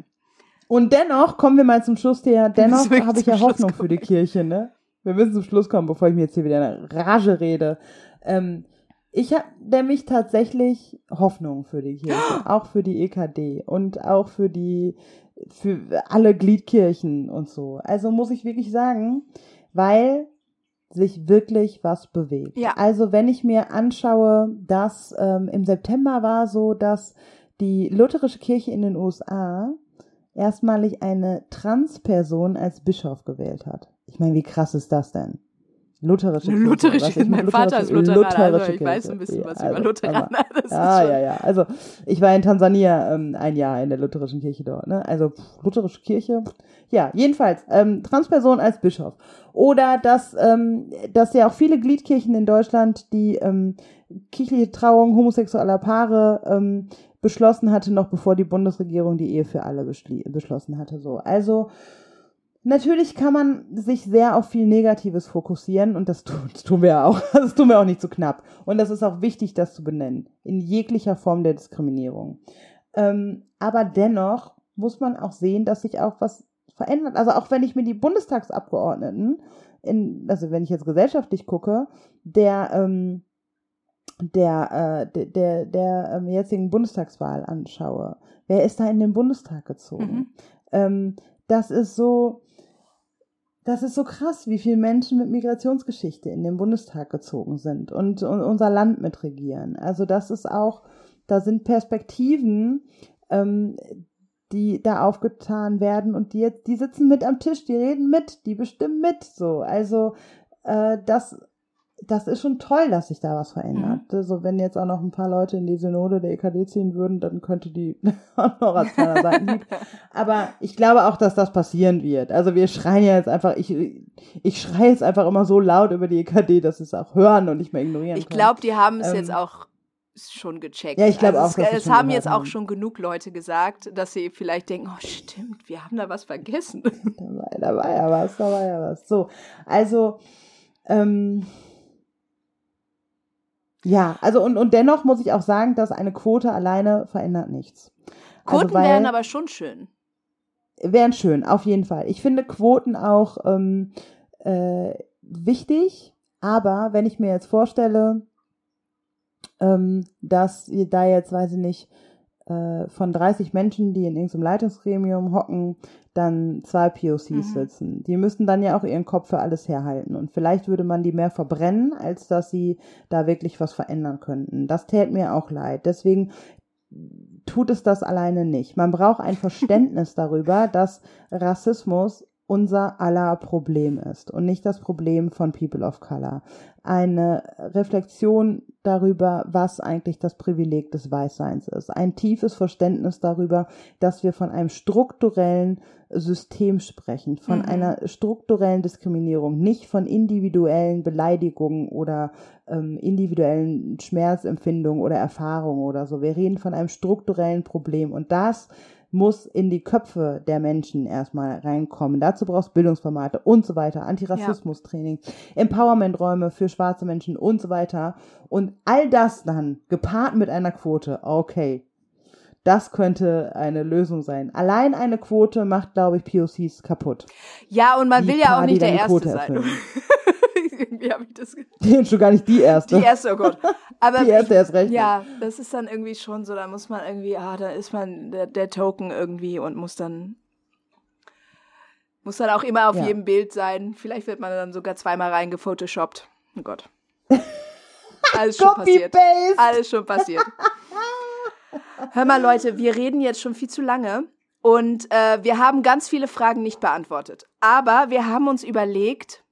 Und dennoch, kommen wir mal zum Schluss, der, dennoch habe ich ja Hoffnung für die Kirche, ne? Wir müssen zum Schluss kommen, bevor ich mir jetzt hier wieder eine Rage rede. Ähm, ich habe nämlich tatsächlich Hoffnung für die Kirche, auch für die EKD und auch für die, für alle Gliedkirchen und so. Also muss ich wirklich sagen, weil sich wirklich was bewegt. Ja. Also wenn ich mir anschaue, dass ähm, im September war so, dass die lutherische Kirche in den USA erstmalig eine Transperson als Bischof gewählt hat. Ich meine, wie krass ist das denn? Lutherische Kirche. Lutherische, Kirche. mein Vater ist Lutheraner, also ich weiß ein bisschen was ja, also, über Lutheraner. ja, ja, ja. Also ich war in Tansania ähm, ein Jahr in der lutherischen Kirche dort. Ne? Also pff, lutherische Kirche. Ja, jedenfalls ähm, Transperson als Bischof. Oder dass, ähm, dass ja auch viele Gliedkirchen in Deutschland die ähm, kirchliche Trauung homosexueller Paare ähm, beschlossen hatte, noch bevor die Bundesregierung die Ehe für alle beschlossen hatte. So, also Natürlich kann man sich sehr auf viel Negatives fokussieren und das, tun, das tun wir auch. Das tun wir auch nicht zu so knapp. Und das ist auch wichtig, das zu benennen. In jeglicher Form der Diskriminierung. Ähm, aber dennoch muss man auch sehen, dass sich auch was verändert. Also auch wenn ich mir die Bundestagsabgeordneten, in, also wenn ich jetzt gesellschaftlich gucke, der, ähm, der, äh, der, der, der ähm, jetzigen Bundestagswahl anschaue, wer ist da in den Bundestag gezogen? Mhm. Ähm, das ist so, das ist so krass, wie viele Menschen mit Migrationsgeschichte in den Bundestag gezogen sind und, und unser Land mitregieren. Also das ist auch, da sind Perspektiven, ähm, die da aufgetan werden und die jetzt, die sitzen mit am Tisch, die reden mit, die bestimmen mit, so. Also äh, das das ist schon toll, dass sich da was verändert. Mhm. Also wenn jetzt auch noch ein paar Leute in die Synode der EKD ziehen würden, dann könnte die auch noch als kleiner Seitenhieb. Aber ich glaube auch, dass das passieren wird. Also wir schreien ja jetzt einfach, ich, ich schreie jetzt einfach immer so laut über die EKD, dass sie es auch hören und nicht mehr ignorieren Ich glaube, die haben es ähm, jetzt auch schon gecheckt. Ja, ich glaube also auch. Es, es haben jetzt haben. auch schon genug Leute gesagt, dass sie vielleicht denken, oh stimmt, wir haben da was vergessen. Da war, da war ja was, da war ja was. So, also ähm, ja, also und, und dennoch muss ich auch sagen, dass eine Quote alleine verändert nichts. Also Quoten also, wären aber schon schön. Wären schön, auf jeden Fall. Ich finde Quoten auch ähm, äh, wichtig, aber wenn ich mir jetzt vorstelle, ähm, dass ihr da jetzt, weiß ich nicht, äh, von 30 Menschen, die in irgendeinem Leitungsgremium hocken, dann zwei POCs mhm. sitzen. Die müssten dann ja auch ihren Kopf für alles herhalten. Und vielleicht würde man die mehr verbrennen, als dass sie da wirklich was verändern könnten. Das täte mir auch leid. Deswegen tut es das alleine nicht. Man braucht ein Verständnis darüber, dass Rassismus unser aller Problem ist und nicht das Problem von People of Color. Eine Reflexion darüber, was eigentlich das Privileg des Weißseins ist. Ein tiefes Verständnis darüber, dass wir von einem strukturellen System sprechen, von mhm. einer strukturellen Diskriminierung, nicht von individuellen Beleidigungen oder ähm, individuellen Schmerzempfindungen oder Erfahrungen oder so. Wir reden von einem strukturellen Problem und das muss in die Köpfe der Menschen erstmal reinkommen. Dazu brauchst Bildungsformate und so weiter, Antirassismus-Training, ja. Empowerment-Räume für schwarze Menschen und so weiter. Und all das dann gepaart mit einer Quote, okay, das könnte eine Lösung sein. Allein eine Quote macht, glaube ich, POCs kaputt. Ja, und man Die will ja auch nicht der Erste Quote sein. irgendwie habe ich das Die schon gar nicht die erste. Die erste, oh Gott. Aber Die erste erst recht. Ja, das ist dann irgendwie schon so, da muss man irgendwie, ah, da ist man der, der Token irgendwie und muss dann muss dann auch immer auf Ja. jedem Bild sein. Vielleicht wird man dann sogar zweimal reingefotoshoppt. Oh Gott. Alles schon passiert. Alles schon passiert. Hör mal, Leute, wir reden jetzt schon viel zu lange und äh, wir haben ganz viele Fragen nicht beantwortet. Aber wir haben uns überlegt,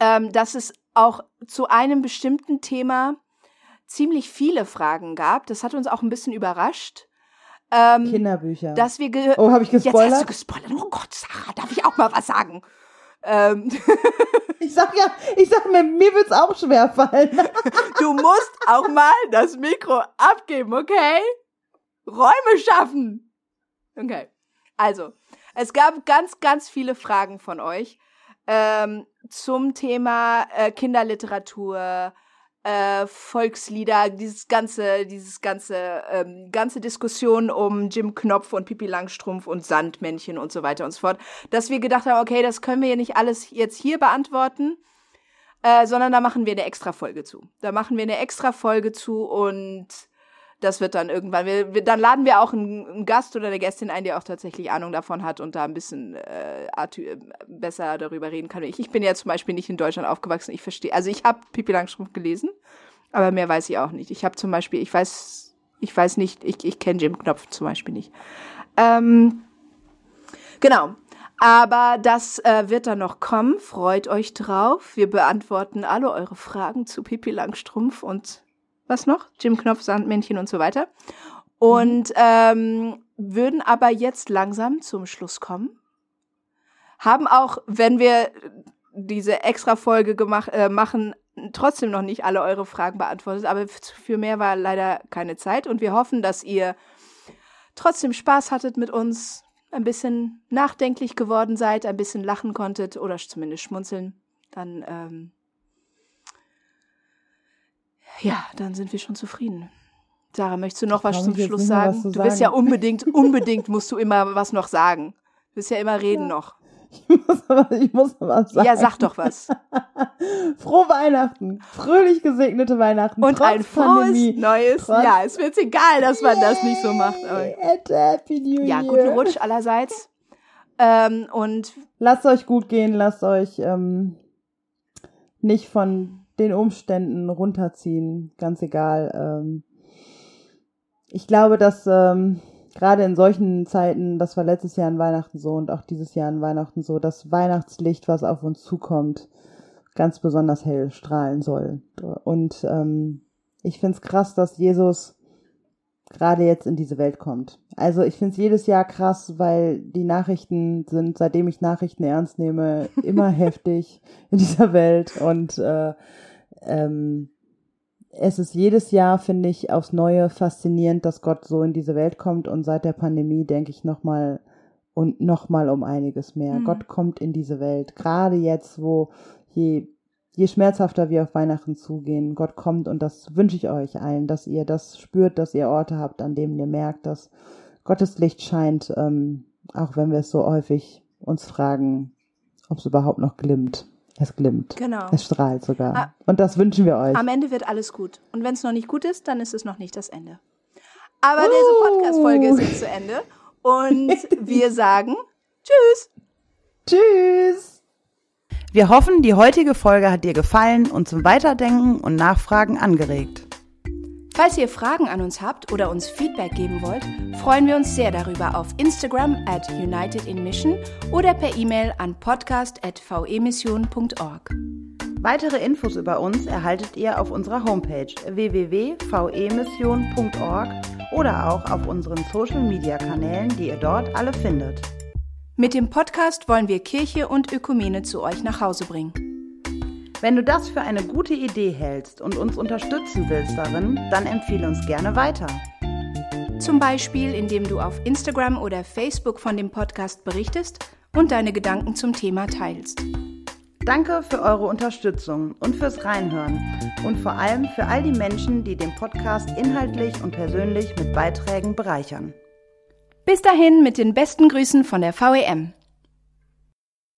ähm, dass es auch zu einem bestimmten Thema ziemlich viele Fragen gab. Das hat uns auch ein bisschen überrascht. Ähm, Kinderbücher. dass wir oh, habe ich Jetzt hast du gespoilert? gespoilert. Oh Gott, Sarah, darf ich auch mal was sagen? Ähm, Ich sag ja, ich sag mir, mir wird's auch schwer fallen. du musst auch mal das Mikro abgeben, okay? Räume schaffen. Okay. Also, es gab ganz, ganz viele Fragen von euch ähm, zum Thema äh, Kinderliteratur, äh, Volkslieder, dieses ganze, dieses ganze, ähm, ganze Diskussion um Jim Knopf und Pippi Langstrumpf und Sandmännchen und so weiter und so fort, dass wir gedacht haben, okay, das können wir ja nicht alles jetzt hier beantworten, äh, sondern da machen wir eine extra Folge zu. Da machen wir eine extra Folge zu und das wird dann irgendwann, wir, wir, dann laden wir auch einen, einen Gast oder eine Gästin ein, die auch tatsächlich Ahnung davon hat und da ein bisschen äh, atü- besser darüber reden kann. Ich, ich bin ja zum Beispiel nicht in Deutschland aufgewachsen, ich verstehe, also ich habe Pippi Langstrumpf gelesen, aber mehr weiß ich auch nicht. Ich habe zum Beispiel, ich weiß, ich weiß nicht, ich, ich kenne Jim Knopf zum Beispiel nicht. Ähm, genau. Aber das äh, wird dann noch kommen. Freut euch drauf. Wir beantworten alle eure Fragen zu Pippi Langstrumpf und was noch? Jim Knopf, Sandmännchen und so weiter. Und ähm, würden aber jetzt langsam zum Schluss kommen. Haben auch, wenn wir diese extra Folge gemach, äh, machen, trotzdem noch nicht alle eure Fragen beantwortet. Aber für mehr war leider keine Zeit. Und wir hoffen, dass ihr trotzdem Spaß hattet mit uns, ein bisschen nachdenklich geworden seid, ein bisschen lachen konntet oder zumindest schmunzeln. Dann, ähm, ja, dann sind wir schon zufrieden. Sarah, möchtest du noch was zum Schluss sagen? zu Du wirst ja unbedingt, unbedingt musst du immer was noch sagen. Du wirst ja immer reden noch. Ich muss aber, ich muss aber was sagen. Ja, sag doch was. Frohe Weihnachten. Fröhlich gesegnete Weihnachten. Und ein frohes Pandemie. neues Trotz- Jahr. Es wird egal, dass man das nicht so macht. Happy New ja, Year. guten Rutsch allerseits. Ähm, und Lasst euch gut gehen, lasst euch ähm, nicht von den Umständen runterziehen, ganz egal. Ähm, ich glaube, dass ähm, gerade in solchen Zeiten, das war letztes Jahr an Weihnachten so und auch dieses Jahr an Weihnachten so, das Weihnachtslicht, was auf uns zukommt, ganz besonders hell strahlen soll. Und ähm, ich find's krass, dass Jesus gerade jetzt in diese Welt kommt. Also ich find's jedes Jahr krass, weil die Nachrichten sind, seitdem ich Nachrichten ernst nehme, immer heftig in dieser Welt. Und äh, ähm, es ist jedes Jahr, finde ich, aufs Neue faszinierend, dass Gott so in diese Welt kommt. Und seit der Pandemie denke ich nochmal und nochmal um einiges mehr. Mhm. Gott kommt in diese Welt. Gerade jetzt, wo je je schmerzhafter wir auf Weihnachten zugehen, Gott kommt und das wünsche ich euch allen, dass ihr das spürt, dass ihr Orte habt, an denen ihr merkt, dass Gottes Licht scheint, ähm, auch wenn wir es so häufig uns fragen, ob es überhaupt noch glimmt. Es glimmt. genau. Es strahlt sogar. Ah. und das wünschen wir euch. Am Ende wird alles gut. Und wenn es noch nicht gut ist, dann ist es noch nicht das Ende. Aber diese Podcast-Folge ist jetzt zu Ende. Und wir sagen Tschüss. Tschüss! Wir hoffen, die heutige Folge hat dir gefallen und zum Weiterdenken und Nachfragen angeregt. Falls ihr Fragen an uns habt oder uns Feedback geben wollt, freuen wir uns sehr darüber auf Instagram at United in Mission oder per E-Mail an podcast.vemission.org. Weitere Infos über uns erhaltet ihr auf unserer Homepage www.vemission.org oder auch auf unseren Social Media Kanälen, die ihr dort alle findet. Mit dem Podcast wollen wir Kirche und Ökumene zu euch nach Hause bringen. Wenn du das für eine gute Idee hältst und uns unterstützen willst darin, dann empfehle uns gerne weiter. Zum Beispiel, indem du auf Instagram oder Facebook von dem Podcast berichtest und deine Gedanken zum Thema teilst. Danke für eure Unterstützung und fürs Reinhören und vor allem für all die Menschen, die den Podcast inhaltlich und persönlich mit Beiträgen bereichern. Bis dahin mit den besten Grüßen von der VEM.